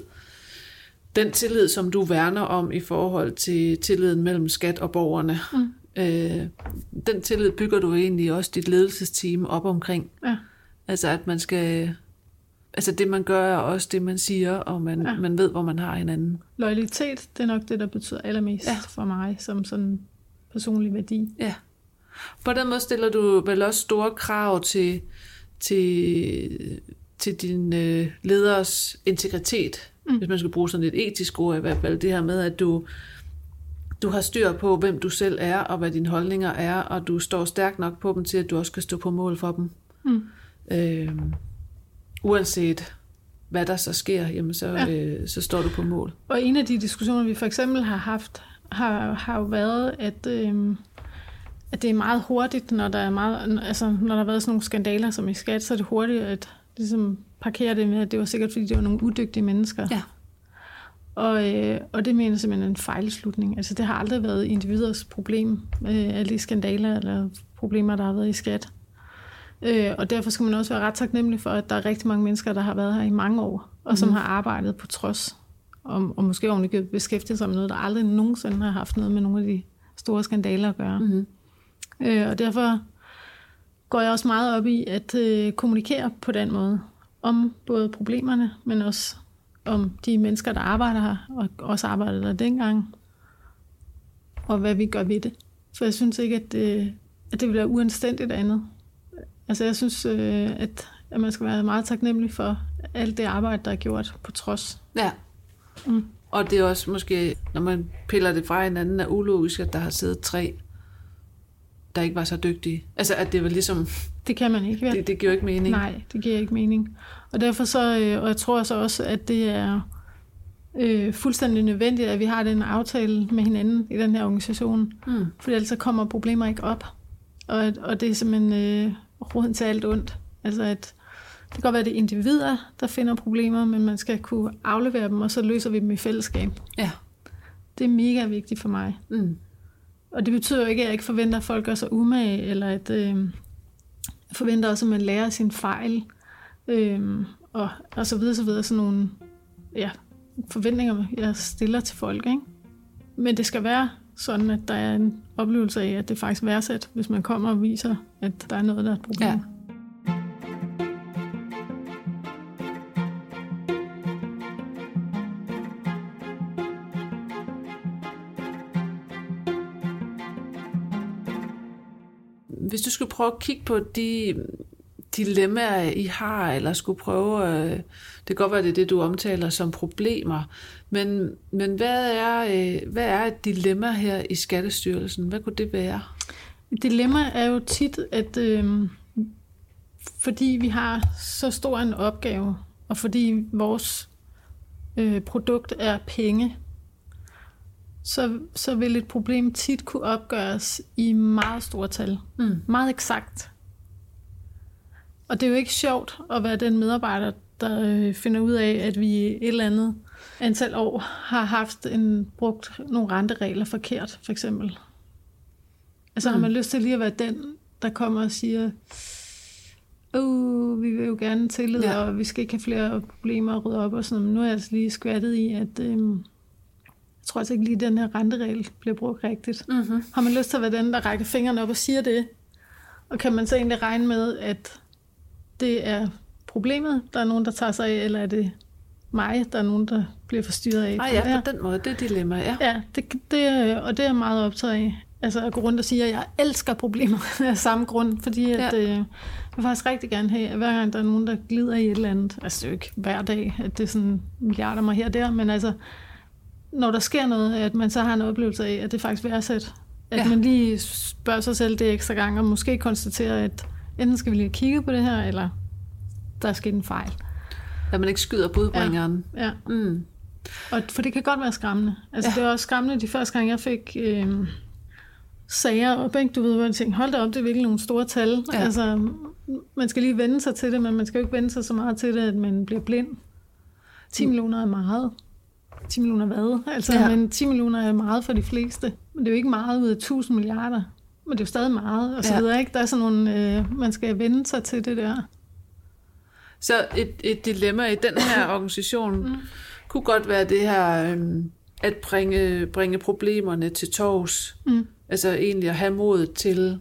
S1: den tillid, som du værner om i forhold til tilliden mellem skat og borgerne.
S2: Mm.
S1: Øh, den tillid bygger du egentlig også dit ledelsesteam op omkring.
S2: Ja.
S1: Altså at man skal... Altså det man gør er også det man siger, og man, ja. Man ved, hvor man har hinanden.
S2: Loyalitet, det er nok det, der betyder allermest
S1: ja.
S2: for mig som sådan personlig værdi.
S1: Ja. På den måde stiller du vel også store krav til, til, til din øh, leders integritet, mm. hvis man skal bruge sådan et etisk ord i hvert fald. Det her med, at du, du har styr på, hvem du selv er, og hvad dine holdninger er, og du står stærkt nok på dem til, at du også kan stå på mål for dem.
S2: Mm.
S1: Øh, uanset hvad der så sker, jamen så, ja. Øh, så står du på mål.
S2: Og en af de diskussioner, vi for eksempel har haft, har, har jo været, at, øh, at det er meget hurtigt, når der er meget, altså, når der har været sådan nogle skandaler som i skat, så er det hurtigt at ligesom parkere det med, at det var sikkert, fordi det var nogle udygtige mennesker.
S1: Ja.
S2: Og, øh, og det mener jeg simpelthen en fejlslutning. Altså det har aldrig været individers problem, øh, alle de skandaler eller problemer, der har været i skat. Øh, og derfor skal man også være ret taknemmelig for, at der er rigtig mange mennesker, der har været her i mange år, og som
S1: Mhm.
S2: har arbejdet på trods, og, og måske ovenikøbet beskæftiget sig med noget, der aldrig nogensinde har haft noget med nogle af de store skandaler at gøre.
S1: Mm-hmm.
S2: Øh, og derfor går jeg også meget op i at øh, kommunikere på den måde, om både problemerne, men også om de mennesker, der arbejder her, og også arbejdede der dengang, og hvad vi gør ved det. For jeg synes ikke, at det, at det vil være uanstændigt andet. Altså jeg synes, øh, at, at man skal være meget taknemmelig for alt det arbejde, der er gjort på trods.
S1: Ja.
S2: Mm.
S1: Og det er også måske, når man piller det fra hinanden, er ulogisk, at der har siddet tre, der ikke var så dygtige. Altså, at det var ligesom,
S2: Det kan man ikke. vel?
S1: det, det giver ikke mening.
S2: Nej, det giver ikke mening. Og derfor så, øh, og jeg tror så også, at det er øh, fuldstændig nødvendigt, at vi har den aftale med hinanden i den her organisation.
S1: Mm.
S2: For ellers så kommer problemer ikke op. Og, og det er simpelthen øh, roden til alt ondt. Altså at det kan godt være, at det er individer, der finder problemer, men man skal kunne aflevere dem, og så løser vi dem i fællesskab.
S1: Ja.
S2: Det er mega vigtigt for mig.
S1: Mm.
S2: Og det betyder jo ikke, at jeg ikke forventer, at folk gør sig umage, eller at øh, jeg forventer også, at man lærer sin fejl, øh, og, og så videre, så videre. Sådan nogle ja, forventninger, jeg stiller til folk. Ikke? Men det skal være sådan, at der er en oplevelse af, at det faktisk værdsat, hvis man kommer og viser, at der er noget, der er et problem.
S1: Ja. Hvis du skulle prøve at kigge på de dilemmaer, I har, eller skulle prøve... Øh, det kan godt være, det er det, du omtaler som problemer, men, men hvad, er, øh, hvad er et dilemma her i Skattestyrelsen? Hvad kunne det være?
S2: Et dilemma er jo tit, at øh, fordi vi har så stor en opgave, og fordi vores øh, produkt er penge, så, så vil et problem tit kunne opgøres i meget store tal.
S1: Mm.
S2: Meget eksakt. Og det er jo ikke sjovt at være den medarbejder, der øh, finder ud af, at vi i et eller andet antal år har haft en brugt nogle renteregler forkert, for eksempel. Altså mm. har man lyst til lige at være den, der kommer og siger, uh, vi vil jo gerne tillid, ja. og vi skal ikke have flere problemer at rydde op og sådan noget. Men nu er jeg altså lige skvattet i, at øhm, jeg tror altså ikke lige, at den her renteregel bliver brugt rigtigt.
S1: Mm-hmm.
S2: Har man lyst til at være den, der rækker fingrene op og siger det? Og kan man så egentlig regne med, at det er problemet, der er nogen, der tager sig af, eller er det mig, der er nogen, der bliver forstyrret af?
S1: Ah ja, på den måde, det er dilemma, ja.
S2: Ja, det, det, og det er jeg meget optaget af. Altså at gå rundt og sige, at jeg elsker problemer af samme grund, fordi at,
S1: Ja.
S2: øh, jeg vil faktisk rigtig gerne have, at hver gang der er nogen, der glider i et eller andet, altså det er jo ikke hver dag, at det er sådan milliarder mig her og der, men altså, når der sker noget, at man så har en oplevelse af, at det faktisk værdsat, at
S1: Ja.
S2: ja. man lige spørger sig selv det ekstra gang, og måske konstaterer, at enten skal vi lige kigge på det her, eller der er sket en fejl.
S1: At man ikke skyder budbringeren.
S2: Ja.
S1: Mm.
S2: Og, for det kan godt være skræmmende. Altså,
S1: Ja.
S2: ja. det var også skræmmende de første gange, jeg fik øh, sager op, ikke? Du ved, hvor jeg tænkte, hold da op, det er virkelig nogle store tal.
S1: Ja.
S2: Altså, man skal lige vende sig til det, men man skal jo ikke vende sig så meget til det, at man bliver blind. 10 millioner er meget. 10 millioner hvad? Altså,
S1: Ja.
S2: ja. men 10 millioner er meget for de fleste. Men det er jo ikke meget ud af 1000 milliarder. Men det er jo stadig meget, og så
S1: Ja.
S2: videre, ikke? Der er sådan nogle, øh, man skal vende sig til det der.
S1: Så et, et dilemma i den her organisation mm. kunne godt være det her, øhm, at bringe, bringe problemerne til tors.
S2: Mm.
S1: Altså egentlig at have mod til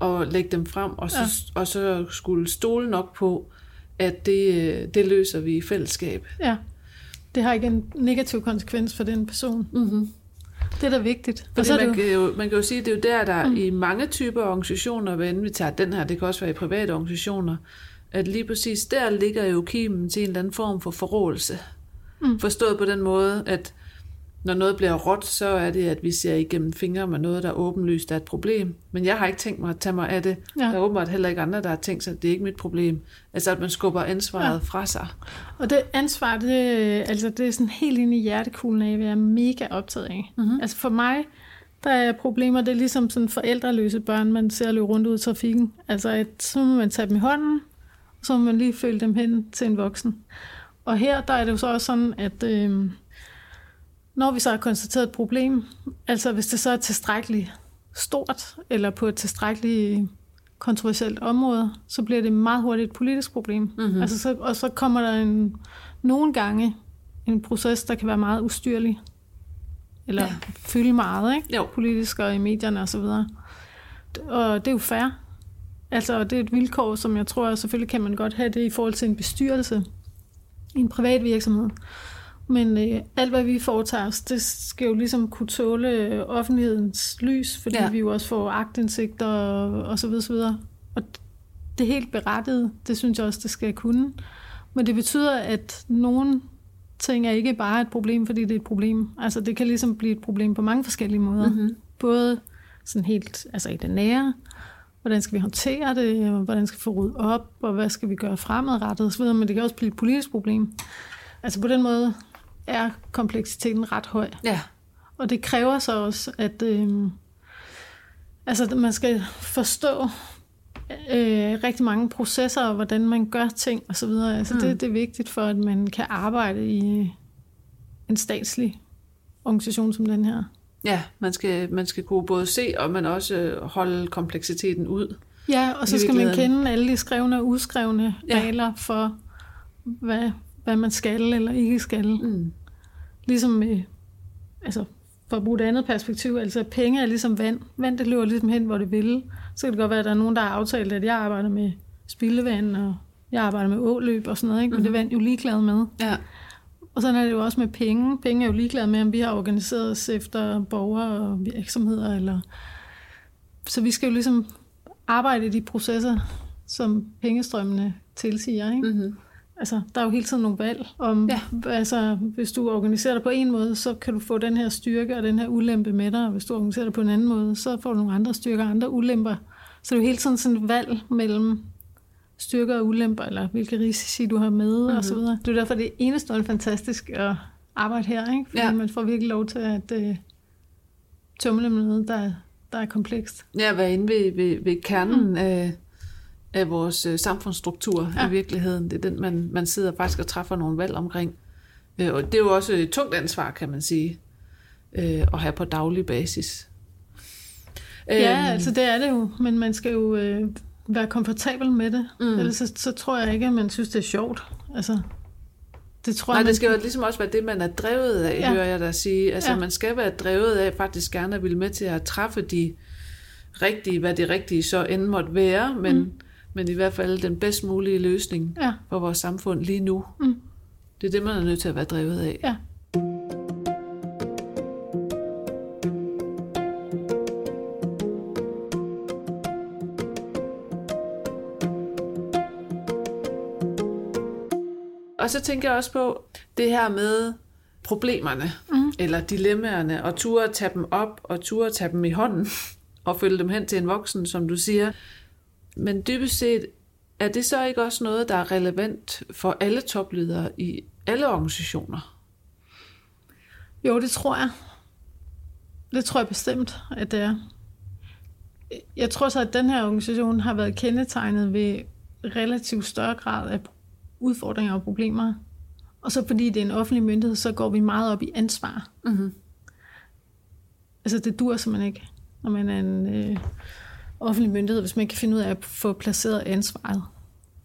S1: at lægge dem frem, og så, ja. og så skulle stole nok på, at det, øh, det løser vi i fællesskab.
S2: Ja. Det har ikke en negativ konsekvens for den person.
S1: Mm-hmm.
S2: Det er da vigtigt. Og
S1: Fordi
S2: så
S1: man, kan jo, man kan jo sige, at det er jo der, der mm. I mange typer organisationer, hvad vi tager den her, det kan også være i private organisationer, at lige præcis der ligger jo kimen til en eller anden form for forrådelse.
S2: Mm.
S1: Forstået på den måde, at når noget bliver råt, så er det, at vi ser igennem fingre med noget, der åbenlyst er et problem. Men jeg har ikke tænkt mig at tage mig af det. Ja. Der er åbenbart heller ikke andre, der har tænkt sig, at det er ikke mit problem. Altså, at man skubber ansvaret. Ja. fra sig.
S2: og det ansvar, det, altså, det er sådan helt inde i hjertekuglen af, hvad jeg er mega optaget af.
S1: Mm-hmm.
S2: Altså for mig, der er problemer, det er ligesom sådan forældreløse børn, man ser løbe rundt ud i trafikken. Altså, at, så må man tage dem i hånden, og så må man lige følge dem hen til en voksen. Og her, der er det jo så også sådan, at øh, når vi så har konstateret et problem, altså hvis det så er tilstrækkeligt stort, eller på et tilstrækkeligt kontroversielt område, så bliver det meget hurtigt et politisk problem.
S1: Mm-hmm.
S2: Altså så, og så kommer der en, nogle gange en proces, der kan være meget ustyrlig. Eller
S1: Ja.
S2: fylde meget, ikke?
S1: Jo.
S2: Politisk og i medierne og så videre. Og det er jo fair. Altså, det er et vilkår, som jeg tror, selvfølgelig kan man godt have det i forhold til en bestyrelse i en privat virksomhed. Men øh, alt, hvad vi foretager os, det skal jo ligesom kunne tåle øh, offentlighedens lys, fordi
S1: Ja.
S2: vi jo også får agtindsigt og, og så videre, så videre. Og det er helt berettiget, det synes jeg også, det skal kunne. Men det betyder, at nogle ting er ikke bare et problem, fordi det er et problem. Altså det kan ligesom blive et problem på mange forskellige måder.
S1: Mm-hmm.
S2: Både sådan helt altså i det nære, hvordan skal vi håndtere det, hvordan skal vi få ryddet op, og hvad skal vi gøre fremadrettet osv., men det kan også blive et politisk problem. Altså på den måde er kompleksiteten ret høj.
S1: Ja.
S2: Og det kræver så også, at øh, altså, at man skal forstå øh, rigtig mange processer, og hvordan man gør ting osv. Altså,
S1: Mm.
S2: det, det er vigtigt for, at man kan arbejde i en statslig organisation som den her.
S1: Ja, man skal, man skal kunne både se, og man også øh, holde kompleksiteten ud.
S2: Ja, og så skal man kende alle de skrevne og uskrevne
S1: Ja.
S2: regler for, hvad, hvad man skal eller ikke skal.
S1: Mm.
S2: Ligesom med, altså for at bruge et andet perspektiv, altså penge er ligesom vand. Vand, det løber ligesom hen, hvor det vil. Så kan det godt være, at der er nogen, der har aftalt, at jeg arbejder med spildevand, og jeg arbejder med åløb og sådan noget, ikke? men
S1: Mhm.
S2: det er vand jo ligeglad med.
S1: Ja.
S2: Og sådan er det jo også med penge. Penge er jo ligeglade med, om vi har organiseret os efter borgere og virksomheder. Eller... Så vi skal jo ligesom arbejde i de processer, som pengestrømmene tilsiger. Ikke?
S1: Mm-hmm.
S2: Altså, der er jo hele tiden nogle valg om,
S1: Ja.
S2: altså, hvis du organiserer dig på en måde, så kan du få den her styrke og den her ulempe med dig, og hvis du organiserer dig på en anden måde, så får du nogle andre styrker og andre ulemper. Så det er jo hele tiden sådan et valg mellem styrker og ulemper, eller hvilke risici du har med, mm-hmm. og så videre. Det er derfor, det er enestående fantastisk at arbejde her, ikke? fordi
S1: Ja.
S2: man får virkelig lov til at uh, tumle med noget, der, der er komplekst.
S1: Ja, være inde ved, ved, ved kernen mm. af, af vores øh, samfundsstruktur ja. I virkeligheden. Det er den, man, man sidder faktisk og træffer nogle valg omkring. Øh, og det er jo også et tungt ansvar, kan man sige, øh, at have på daglig basis.
S2: Ja,
S1: Øhm,
S2: altså det er det jo, men man skal jo øh, være komfortabel med det.
S1: Mm.
S2: Ellers så, så tror jeg ikke, at man synes, det er sjovt. Altså, det tror
S1: Nej,
S2: jeg,
S1: det skal jo ligesom også være det, man er drevet af, ja. Hører jeg dig sige. Altså. Ja. man skal være drevet af faktisk gerne at ville med til at træffe de rigtige, hvad det rigtige så end måtte være, men, mm. Men i hvert fald den bedst mulige løsning
S2: Ja,
S1: for vores samfund lige nu.
S2: Mm.
S1: Det er det, man er nødt til at være drevet af.
S2: ja.
S1: Og så tænker jeg også på det her med problemerne, mm. eller dilemmaerne, og ture at tage dem op, og ture at tage dem i hånden, og følge dem hen til en voksen, som du siger. Men dybest set, er det så ikke også noget, der er relevant for alle topledere i alle organisationer?
S2: Jo, det tror jeg. Det tror jeg bestemt, at det er. Jeg tror så, at den her organisation har været kendetegnet ved relativt større grad af udfordringer og problemer. Og så fordi det er en offentlig myndighed, så går vi meget op i ansvar.
S1: Mm-hmm.
S2: Altså det dur simpelthen ikke, når man er en øh, offentlig myndighed, hvis man ikke kan finde ud af at få placeret ansvaret.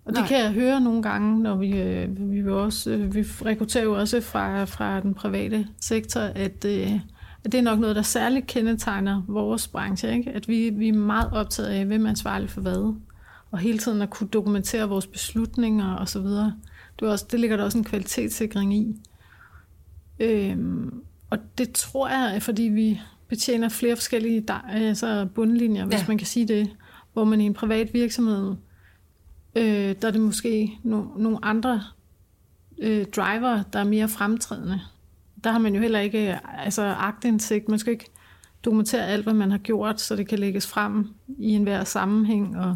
S2: Og det
S1: Nej.
S2: kan jeg høre nogle gange, når vi, øh, vi, også, øh, vi rekrutterer jo også fra, fra den private sektor, at, øh, at det er nok noget, der særligt kendetegner vores branche. Ikke? At vi, vi er meget optaget af, hvem er ansvarlig for hvad. Og hele tiden at kunne dokumentere vores beslutninger osv. Det, er også, det ligger der også en kvalitetssikring i. Øhm, og det tror jeg fordi vi betjener flere forskellige altså bundlinjer, hvis
S1: Ja.
S2: man kan sige det. Hvor man i en privat virksomhed, øh, der er det måske no, nogle andre øh, driver, der er mere fremtrædende. Der har man jo heller ikke øh, altså, agtindsigt. Man skal ikke dokumentere alt, hvad man har gjort, så det kan lægges frem i enhver sammenhæng. Og,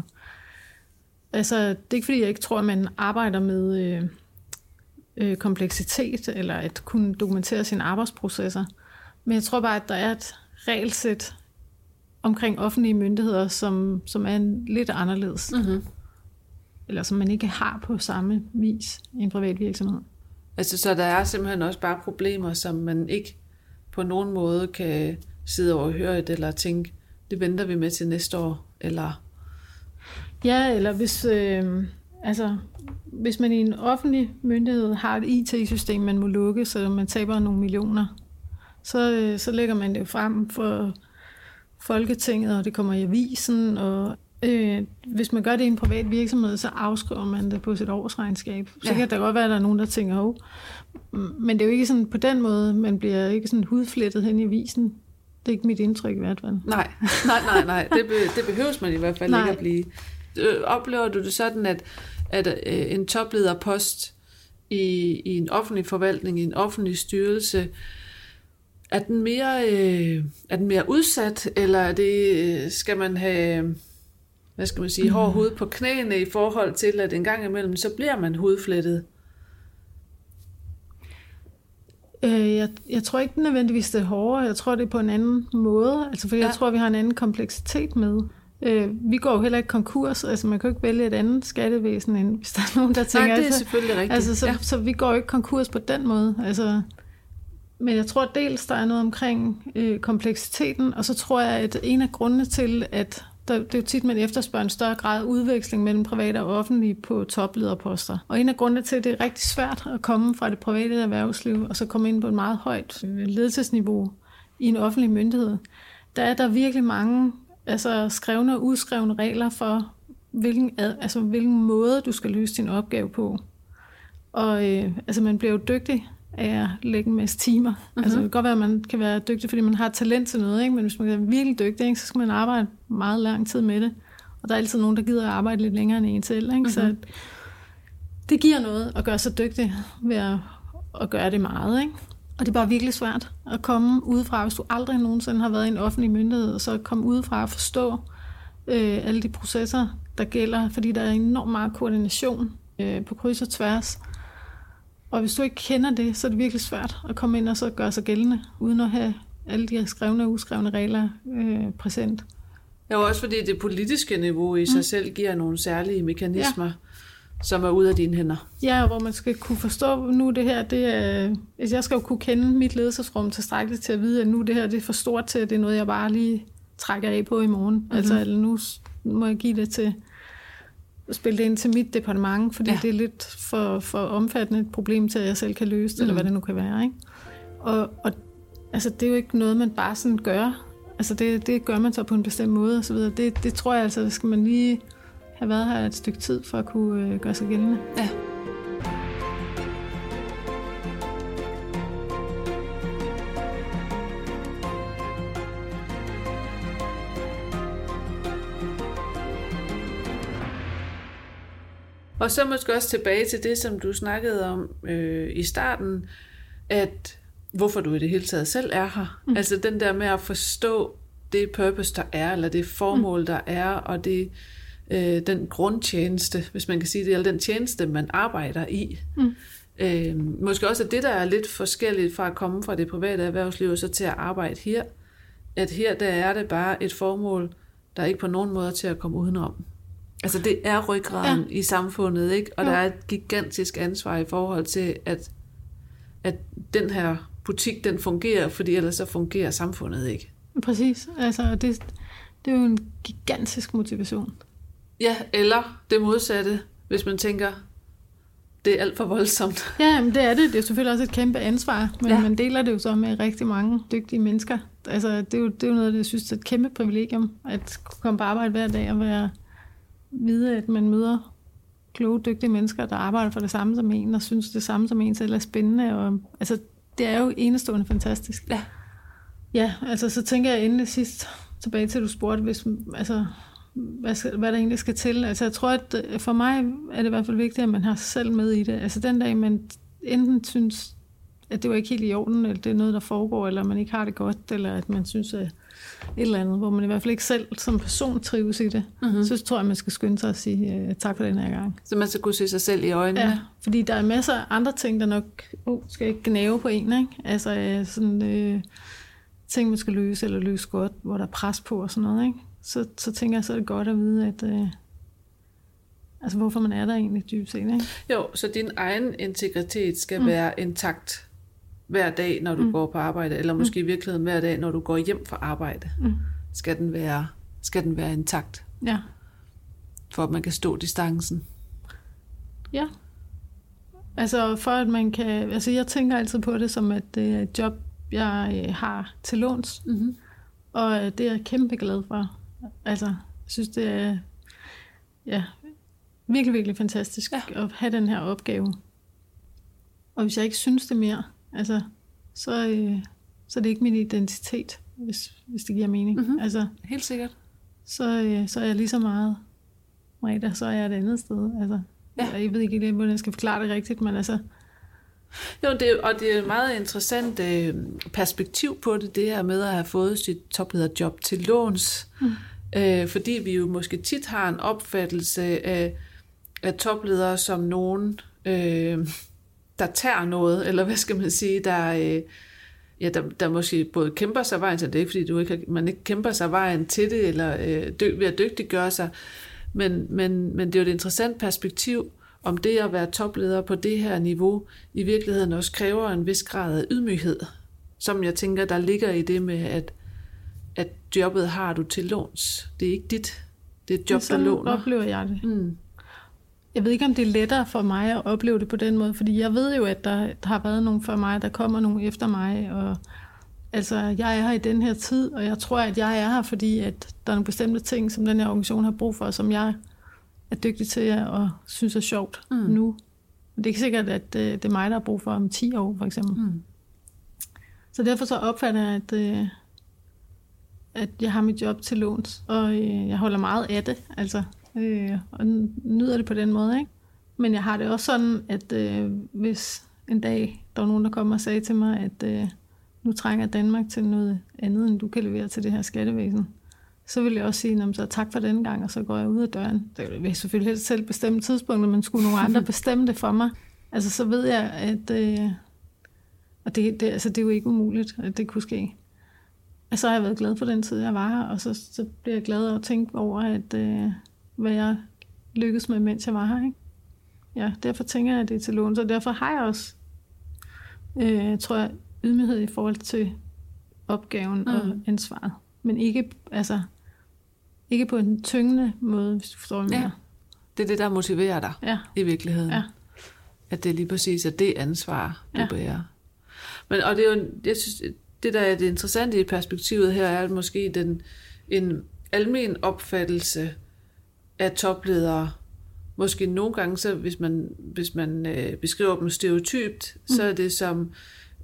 S2: altså, det er ikke fordi, jeg ikke tror, at man arbejder med øh, øh, kompleksitet, eller at kunne dokumentere sine arbejdsprocesser. Men jeg tror bare, at der er et regelsæt omkring offentlige myndigheder, som, som er en, lidt anderledes,
S1: Mm-hmm.
S2: eller som man ikke har på samme vis i en privat virksomhed.
S1: Altså, så der er simpelthen også bare problemer, som man ikke på nogen måde kan sidde overhørigt eller tænke, det venter vi med til næste år, eller...
S2: Ja, eller hvis, øh, altså, hvis man i en offentlig myndighed har et IT-system, man må lukke, så man taber nogle millioner, så, øh, så lægger man det jo frem for Folketinget, og det kommer i avisen, og øh, hvis man gør det i en privat virksomhed, så afskriver man det på sit årsregnskab. Så
S1: Ja.
S2: kan der godt være, at der er nogen, der tænker, oh. men det er jo ikke sådan på den måde, man bliver ikke sådan hudflettet hen i avisen. Det er ikke mit indtryk i hvert fald.
S1: Nej, nej, nej, nej. Det, be, det behøves man i hvert fald
S2: Nej.
S1: ikke at blive. Øh, Oplever du det sådan, at, at øh, en toplederpost i, i en offentlig forvaltning, i en offentlig styrelse, er den mere, øh, er den mere udsat, eller er det, øh, skal man have hvad skal man sige, hård hud på knæene i forhold til, at en gang imellem, så bliver man hudflettet?
S2: Øh, jeg, jeg tror ikke nødvendigvis, det er hårdere. Jeg tror, det er på en anden måde. Altså, for
S1: Ja.
S2: jeg tror, vi har en anden kompleksitet med. Øh, vi går jo heller ikke konkurs. Altså, man kan jo ikke vælge et andet skattevæsen, end hvis der er nogen, der tænker...
S1: Nej, det er
S2: altså,
S1: selvfølgelig rigtigt.
S2: altså, så,
S1: ja.
S2: ja. så vi går jo ikke konkurs på den måde. Altså, men jeg tror dels, der er noget omkring øh, kompleksiteten, og så tror jeg, at en af grundene til, at der, det er jo tit, man efterspørger en større grad af udveksling mellem private og offentlige på toplederposter. Og en af grundene til, at det er rigtig svært at komme fra det private erhvervsliv, og så komme ind på et meget højt øh, ledelsesniveau i en offentlig myndighed, der er der virkelig mange altså, skrevne og udskrevne regler for, hvilken, ad, altså, hvilken måde du skal løse din opgave på. Og øh, altså, man bliver jo dygtig af at lægge en masse timer. Mm-hmm. Altså, det kan godt være, at man kan være dygtig, fordi man har talent til noget, ikke? men hvis man er virkelig dygtig, ikke, så skal man arbejde meget lang tid med det. Og der er altid nogen, der gider at arbejde lidt længere end en selv. Ikke? Mm-hmm. Så
S1: Mhm.
S2: det giver noget at gøre sig dygtig ved at, at gøre det meget. Ikke? Og det er bare virkelig svært at komme udefra, hvis du aldrig nogensinde har været i en offentlig myndighed, og så komme udefra og forstå øh, alle de processer, der gælder, fordi der er enormt meget koordination øh, på kryds og tværs. Og hvis du ikke kender det, så er det virkelig svært at komme ind og så gøre sig gældende, uden at have alle de her skrevne og uskrevne regler øh, præsent.
S1: Ja, og også fordi det politiske niveau i sig
S2: Mm.
S1: selv giver nogle særlige mekanismer, ja. som er ude af dine hænder.
S2: Ja, hvor man skal kunne forstå, nu det her, det er, altså jeg skal jo kunne kende mit ledelsesrum tilstrækkeligt til at vide, at nu det her, det er for stort til, at det er noget, jeg bare lige trækker af på i morgen. Mm-hmm. Altså, eller nu må jeg give det til, spille det ind til mit departement, fordi
S1: Ja.
S2: det er lidt for, for omfattende et problem til, at jeg selv kan løse det, mm. eller hvad det nu kan være. Ikke? Og, og altså, det er jo ikke noget, man bare sådan gør. Altså, det, det gør man så på en bestemt måde, og så videre. Det, det tror jeg altså, skal man lige have været her et stykke tid, for at kunne øh, gøre sig gældende.
S1: Ja. Og så måske også tilbage til det, som du snakkede om øh, i starten, at hvorfor du i det hele taget selv er her. Mm. Altså den der med at forstå det purpose, der er, eller det formål, mm. der er, og det, øh, den grundtjeneste, hvis man kan sige det, eller den tjeneste, man arbejder i.
S2: Mm.
S1: Øh, måske også at det, der er lidt forskelligt fra at komme fra det private erhvervsliv, og så til at arbejde her, at her der er det bare et formål, der er ikke på nogen måde til at komme udenom. Altså det er ryggraden ja. i samfundet, ikke? Og
S2: Jo.
S1: der er et gigantisk ansvar i forhold til, at, at den her butik, den fungerer, fordi ellers så fungerer samfundet ikke.
S2: Præcis. Altså, det, det er jo en gigantisk motivation.
S1: Ja, eller det modsatte, hvis man tænker, det er alt for voldsomt.
S2: Ja, men det er det. Det er selvfølgelig også et kæmpe ansvar, men
S1: Ja.
S2: ja. man deler det jo så med rigtig mange dygtige mennesker. Altså, det er jo, det er jo noget, jeg synes er et kæmpe privilegium, at kunne komme på arbejde hver dag og være, vide, at man møder kloge, dygtige mennesker, der arbejder for det samme som en, og synes det samme som en selv er spændende. Og, altså, det er jo enestående fantastisk.
S1: Ja.
S2: Ja, altså så tænker jeg endelig sidst tilbage til, at du spurgte, hvis, altså, hvad, skal, hvad der egentlig skal til. Altså jeg tror, at øh, for mig er det i hvert fald vigtigt, at man har sig selv med i det. Altså den dag, man enten synes, at det var ikke helt i orden, eller det er noget, der foregår, eller man ikke har det godt, eller at man synes, at et eller andet, hvor man i hvert fald ikke selv som person trives i det,
S1: Mm-hmm.
S2: mm. så tror jeg, man skal skynde sig at sige uh, tak for den her gang.
S1: Så man skal kunne se sig selv i øjnene.
S2: Ja, fordi der er masser af andre ting, der nok oh, skal ikke gnave på en, ikke? Altså øh, sådan øh, ting, man skal løse eller løse godt, hvor der er pres på og sådan noget, ikke? Så, så tænker jeg, så er det godt at vide, at øh, altså hvorfor man er der egentlig dybt set, ikke?
S1: Jo, så din egen integritet skal. Mm. være intakt hver dag, når du mm.
S2: Mm.
S1: går på arbejde, eller måske i virkeligheden hver dag, når du går hjem fra arbejde.
S2: Mm.
S1: Skal den være, skal den være intakt,
S2: Ja,
S1: for at man kan stå distancen.
S2: ja. Altså for at man kan, altså jeg tænker altid på det som, at det er et job, jeg øh, har til låns,
S1: Mm-hmm.
S2: Og øh, det er jeg kæmpe glad for. Altså, jeg synes, det er ja, virkelig, virkelig fantastisk
S1: ja.
S2: at have den her opgave. Og hvis jeg ikke synes det mere, altså, så, øh, så er det ikke min identitet, hvis, hvis det giver mening.
S1: Mhm.
S2: Mm-hmm. Altså,
S1: Helt sikkert.
S2: så, øh, så er jeg lige så meget Marita, så er jeg et andet sted. Altså,
S1: Ja.
S2: Jeg ved ikke, hvordan jeg skal forklare det rigtigt, men altså,
S1: Jo, det, og det er et meget interessant øh, perspektiv på det, det her med at have fået sit toplederjob til låns. Mm. Øh, fordi vi jo måske tit har en opfattelse af, af topledere som nogen, øh, der tager noget, eller hvad skal man sige, der, øh, ja, der, der måske både kæmper sig vejen til det, er ikke fordi du ikke, har- man ikke kæmper sig vejen til det, eller øh, dy, ved at dygtiggøre sig, men, men, men det er jo et interessant perspektiv, om det at være topleder på det her niveau i virkeligheden også kræver en vis grad af ydmyghed, som jeg tænker, der ligger i det med, at, at jobbet har du til låns. Det er ikke dit. Det er et job, der
S2: sådan
S1: låner.
S2: oplever jeg det.
S1: Mm.
S2: Jeg ved ikke, om det er lettere for mig at opleve det på den måde, fordi jeg ved jo, at der, har været nogen før mig, der kommer nogen efter mig, og altså, jeg er her i den her tid, og jeg tror, at jeg er her, fordi at der er nogle bestemte ting, som den her organisation har brug for, som jeg er dygtig til og synes er sjovt
S1: Mm.
S2: nu. Det er ikke sikkert, at øh, det er mig, der har brug for om 10 år, for eksempel.
S1: Mm.
S2: Så derfor så opfatter jeg, at, øh, at jeg har mit job til låns, og øh, jeg holder meget af det, altså, øh, og nyder det på den måde, ikke? Men jeg har det også sådan, at øh, hvis en dag der var nogen, der kom og sagde til mig, at øh, nu trænger Danmark til noget andet, end du kan levere til det her skattevæsen, så vil jeg også sige, så tak for den gang, og så går jeg ud af døren. Det vil jeg selvfølgelig helst selv bestemme tidspunktet, men skulle nogle andre bestemme det for mig, altså så ved jeg, at øh, og det, det, altså, det er jo ikke umuligt, at det kunne ske. Og så har jeg været glad for den tid, jeg var her, og så, så bliver jeg glad at tænke over, at, øh, hvad jeg lykkedes med, mens jeg var her. Ikke? Ja, derfor tænker jeg, at det er til lån. Så derfor har jeg også, øh, tror jeg, ydmyghed i forhold til opgaven mm. og ansvaret. Men ikke, altså, ikke på en tyngende måde, hvis du forstår, hvad
S1: ja. Det er det, der motiverer dig ja. i virkeligheden. Ja. At det er lige præcis er det ansvar, du ja. bærer. Men, og det er jo, jeg synes, det der er det interessante i perspektivet her, er at måske den, en almen opfattelse af topledere, måske nogle gange, så hvis man, hvis man øh, beskriver dem stereotypt, mm. så er det som,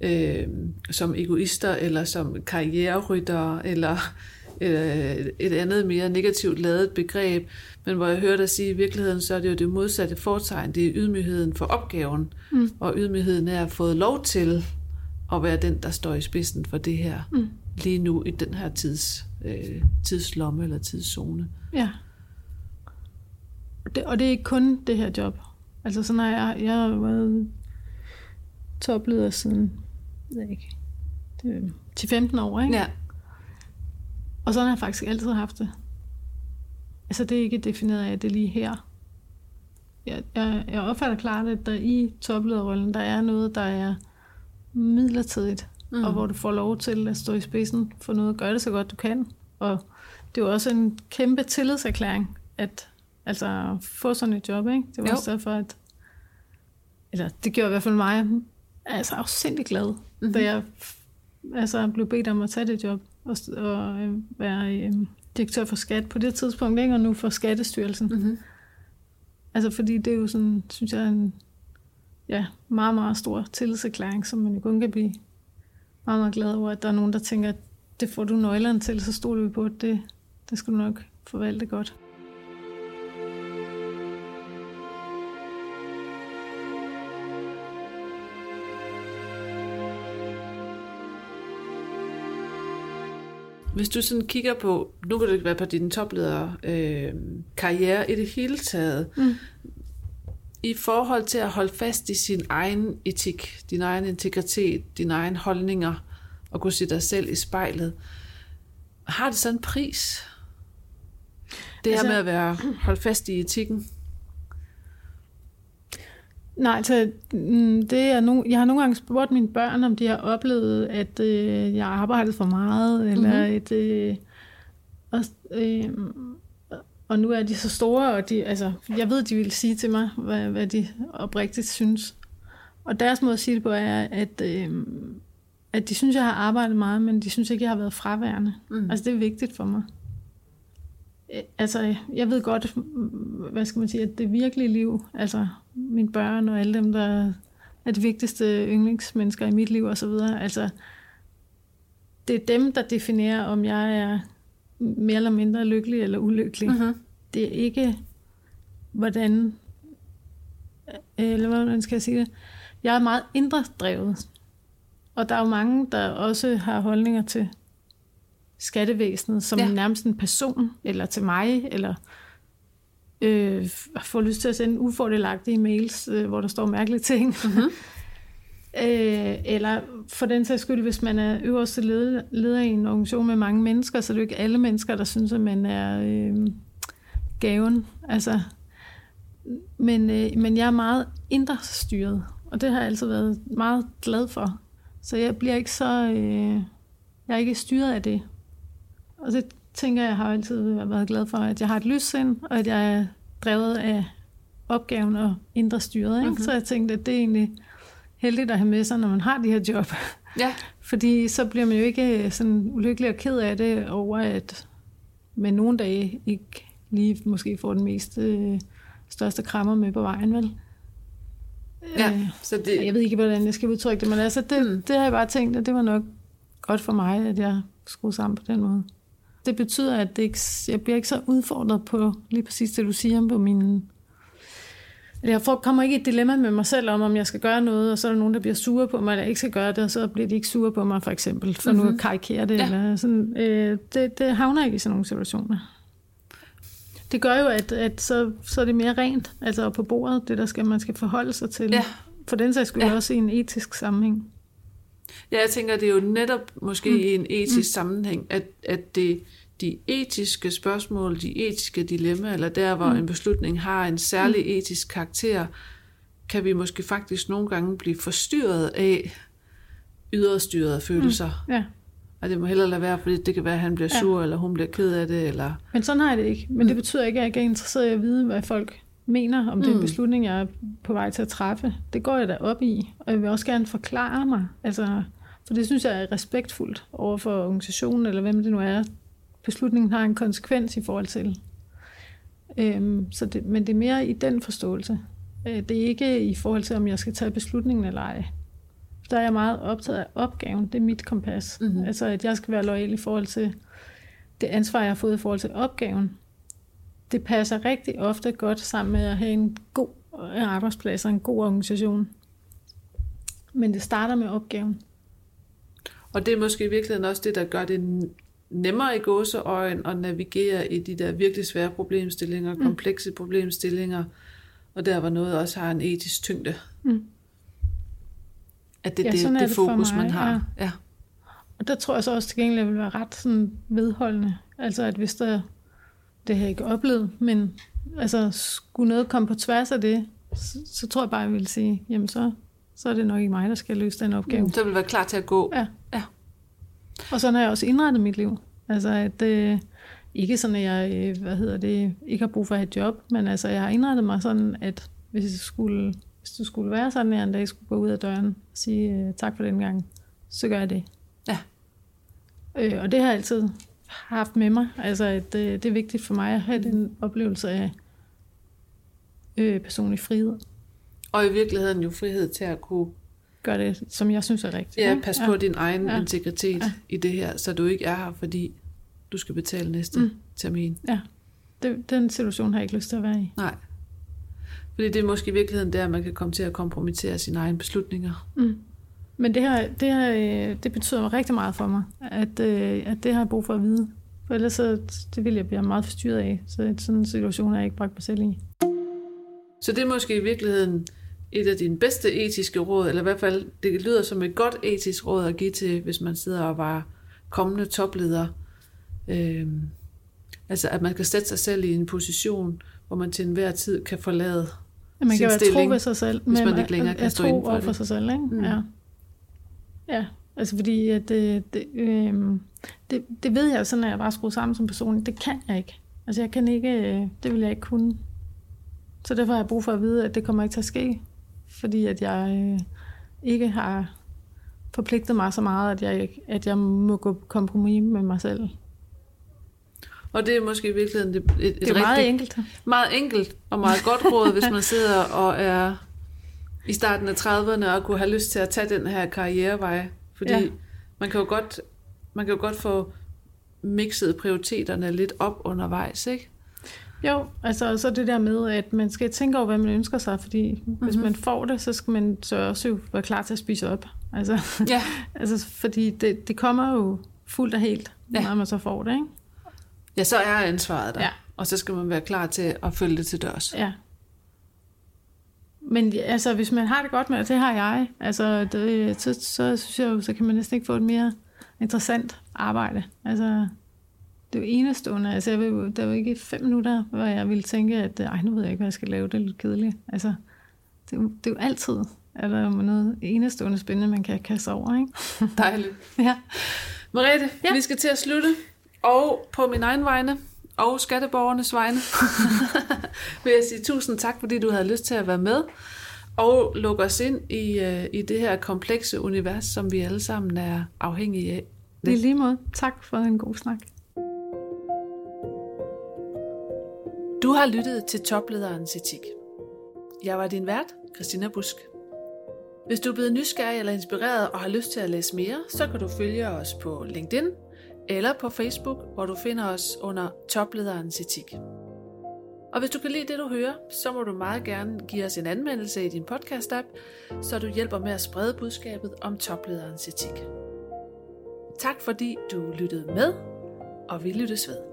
S1: øh, som egoister, eller som karriereryttere, eller øh, et andet mere negativt lavet begreb. Men hvor jeg hører dig sige, at i virkeligheden, så er det jo det modsatte fortegn. Det er ydmygheden for opgaven, mm. og ydmygheden er at få lov til at være den, der står i spidsen for det her mm. lige nu i den her tids, øh, tidslomme eller tidszone.
S2: Ja. Det, og det er ikke kun det her job. Altså sådan har jeg, jeg har været topleder siden, jeg ikke, det til 15 år, ikke?
S1: Ja.
S2: Og sådan har jeg faktisk altid haft det. Altså det er ikke defineret af, at det er lige her. Jeg, jeg, jeg opfatter klart, at der i toplederrollen, der er noget, der er midlertidigt, mm. og hvor du får lov til at stå i spidsen for noget, og gøre det så godt du kan. Og det er jo også en kæmpe tillidserklæring, at altså, få sådan et job, ikke? Det var jo. også derfor, at eller det gjorde i hvert fald mig altså afsindig glad, mm-hmm. da jeg altså, blev bedt om at tage det job og, og øh, være øh, direktør for skat på det tidspunkt, ikke? og nu for Skattestyrelsen. Mm-hmm. Altså fordi det er jo sådan, synes jeg, en ja, meget, meget stor tillidserklæring, som man jo kun kan blive meget, meget glad over, at der er nogen, der tænker, at det får du nøglerne til, så stoler vi på, at det, det skal du nok forvalte godt.
S1: Hvis du sådan kigger på, nu kan det være på din topleder øh, karriere i det hele taget, mm i forhold til at holde fast i sin egen etik, din egen integritet, dine egne holdninger, og kunne se dig selv i spejlet, har det sådan en pris? Det altså, her med at være holdt fast i etikken?
S2: Nej, altså, mm, det er no, jeg har nogle gange spurgt mine børn, om de har oplevet, at øh, jeg har arbejdet for meget, eller mm-hmm. et... Øh, og, øh, og nu er de så store, og de, altså, jeg ved, de vil sige til mig, hvad, hvad de oprigtigt synes. Og deres måde at sige det på er, at, øh, at de synes, jeg har arbejdet meget, men de synes ikke, jeg har været fraværende. Mm. Altså, det er vigtigt for mig. Altså, jeg ved godt, hvad skal man sige, at det virkelige liv, altså mine børn og alle dem, der er de vigtigste yndlingsmennesker i mit liv og så videre, altså, det er dem, der definerer, om jeg er mere eller mindre lykkelig eller ulykkelig. Uh-huh. Det er ikke, hvordan, eller hvordan skal jeg sige det, jeg er meget indre drevet. Og der er jo mange, der også har holdninger til skattevæsenet som ja. nærmest en person, eller til mig, eller øh, får lyst til at sende ufordelagtige mails, øh, hvor der står mærkelige ting. Mm-hmm. Øh, eller for den sags skyld, hvis man er øverste leder, leder i en organisation med mange mennesker, så er det jo ikke alle mennesker, der synes, at man er øh, gaven. Altså, men, øh, men jeg er meget indre styret, og det har jeg altid været meget glad for. Så jeg bliver ikke så... Øh, jeg er ikke styret af det. Og det tænker jeg har altid været glad for, at jeg har et lyssind, og at jeg er drevet af opgaven og indre styret. Ikke? Mm-hmm. Så jeg tænkte, at det er egentlig heldigt at have med sig, når man har de her job.
S1: Ja.
S2: Fordi så bliver man jo ikke sådan ulykkelig og ked af det over, at man nogle dage ikke lige måske får den mest øh, største krammer med på vejen, vel?
S1: Ja, øh, så det...
S2: Jeg ved ikke, hvordan jeg skal udtrykke det, men altså, det, mm. det har jeg bare tænkt, at det var nok godt for mig, at jeg skulle sammen på den måde. Det betyder, at det ikke, jeg bliver ikke så udfordret på lige præcis det, du siger på min... Jeg får, kommer ikke i et dilemma med mig selv om, om jeg skal gøre noget, og så er der nogen, der bliver sure på mig, eller ikke skal gøre det, og så bliver de ikke sure på mig, for eksempel, for mm-hmm. nu at karikere det. Ja. Eller sådan, øh, det, det havner ikke i sådan nogle situationer. Det gør jo, at, at så, så er det mere rent, altså på bordet, det der skal, man skal forholde sig til. Ja. For den sags skyld ja. også i en etisk sammenhæng.
S1: Ja, jeg tænker, det er jo netop måske mm. i en etisk mm. sammenhæng, at, at det, de etiske spørgsmål, de etiske dilemmaer, eller der, hvor mm. en beslutning har en særlig mm. etisk karakter, kan vi måske faktisk nogle gange blive forstyrret af yderstyrede følelser. Mm. Ja. Og det må heller lade være, fordi det kan være, at han bliver sur, ja. eller hun bliver ked af det. Eller...
S2: Men sådan har jeg det ikke. Men det mm. betyder ikke, at jeg ikke er interesseret i at vide, hvad folk mener om mm. den beslutning, jeg er på vej til at træffe. Det går jeg da op i, og jeg vil også gerne forklare mig. Altså, for det synes jeg er respektfuldt over for organisationen, eller hvem det nu er. Beslutningen har en konsekvens i forhold til. Øhm, så det, men det er mere i den forståelse. Øh, det er ikke i forhold til, om jeg skal tage beslutningen eller ej. Der er jeg meget optaget af opgaven. Det er mit kompas. Mm-hmm. Altså, at jeg skal være lojal i forhold til det ansvar, jeg har fået i forhold til opgaven det passer rigtig ofte godt sammen med at have en god arbejdsplads og en god organisation. Men det starter med opgaven.
S1: Og det er måske i virkeligheden også det, der gør det nemmere i gåseøjen at navigere i de der virkelig svære problemstillinger, mm. komplekse problemstillinger, og der hvor noget også har en etisk tyngde. Mm. At det, ja, det, det, det fokus, mig, man har. Ja. ja.
S2: Og der tror jeg så også til gengæld, at vil være ret sådan vedholdende. Altså at hvis der det har jeg ikke oplevet, men altså, skulle noget komme på tværs af det, så, så tror jeg bare, jeg vil sige, jamen så, så er det nok ikke mig, der skal løse den opgave.
S1: Så vil være klar til at gå.
S2: Ja. ja. Og sådan har jeg også indrettet mit liv. Altså, at det, ikke sådan, at jeg øh, hvad hedder det, ikke har brug for at have et job, men altså, jeg har indrettet mig sådan, at hvis, jeg skulle, hvis du skulle være sådan, at jeg en dag skulle gå ud af døren og sige øh, tak for den gang, så gør jeg det. Ja. Øh, og det har jeg altid haft med mig. Altså, at det, det er vigtigt for mig at have den oplevelse af øh, personlig frihed.
S1: Og i virkeligheden jo frihed til at kunne
S2: gøre det, som jeg synes er rigtigt.
S1: Ja, pas på ja. din egen ja. integritet ja. i det her, så du ikke er her, fordi du skal betale næste mm. termin.
S2: Ja, det, den situation har jeg ikke lyst til at være i.
S1: Nej. Fordi det er måske i virkeligheden der, man kan komme til at kompromittere sine egne beslutninger. Mm.
S2: Men det her, det her øh, det betyder rigtig meget for mig, at, øh, at det har jeg brug for at vide. For ellers så, det vil jeg blive meget forstyrret af. Så sådan en situation er jeg ikke bragt mig selv i.
S1: Så det er måske i virkeligheden et af dine bedste etiske råd, eller i hvert fald, det lyder som et godt etisk råd at give til, hvis man sidder og var kommende topleder. Øhm, altså, at man kan sætte sig selv i en position, hvor man til enhver tid kan forlade ja, man kan være tro ved sig selv, hvis man ikke længere kan stå inden for,
S2: for sig selv. Ikke? Mm. Ja. Ja, altså fordi at det, det, øh, det, det ved jeg sådan, at jeg bare skruet sammen som person. Det kan jeg ikke. Altså jeg kan ikke, øh, det vil jeg ikke kunne. Så derfor har jeg brug for at vide, at det kommer ikke til at ske. Fordi at jeg øh, ikke har forpligtet mig så meget, at jeg, at jeg må gå kompromis med mig selv.
S1: Og det er måske i virkeligheden et,
S2: et, det er meget rigtig, enkelt.
S1: Meget enkelt og meget godt råd, hvis man sidder og er i starten af 30'erne og kunne have lyst til at tage den her karrierevej. Fordi ja. man kan jo godt man kan jo godt få mixet prioriteterne lidt op undervejs, ikke?
S2: Jo, altså så det der med, at man skal tænke over, hvad man ønsker sig, fordi mm-hmm. hvis man får det, så skal man så også være klar til at spise op. Altså, ja. altså fordi det, det kommer jo fuldt og helt, ja. når man så får det, ikke?
S1: Ja, så er ansvaret der, ja. og så skal man være klar til at følge det til dørs.
S2: Ja, men altså, hvis man har det godt med det, det har jeg, altså, det, så, så synes jeg jo, så kan man næsten ikke få et mere interessant arbejde. Altså, det er jo enestående. Altså, jeg vil, der var ikke fem minutter, hvor jeg ville tænke, at ej, nu ved jeg ikke, hvad jeg skal lave. Det er lidt kedeligt. Altså, det, er, det er jo altid er der noget enestående spændende, man kan kaste over. Ikke?
S1: Dejligt. ja. Mariette, ja. vi skal til at slutte. Og på min egen vegne, og skatteborgernes vegne vil jeg sige tusind tak, fordi du havde lyst til at være med og lukke os ind i, uh, i det her komplekse univers, som vi alle sammen er afhængige af.
S2: Det er lige måde. Tak for en god snak.
S1: Du har lyttet til Toplederens Etik. Jeg var din vært, Christina Busk. Hvis du er blevet nysgerrig eller inspireret og har lyst til at læse mere, så kan du følge os på LinkedIn, eller på Facebook, hvor du finder os under Toplederens Etik. Og hvis du kan lide det, du hører, så må du meget gerne give os en anmeldelse i din podcast-app, så du hjælper med at sprede budskabet om toplederens etik. Tak fordi du lyttede med, og vi lyttes ved.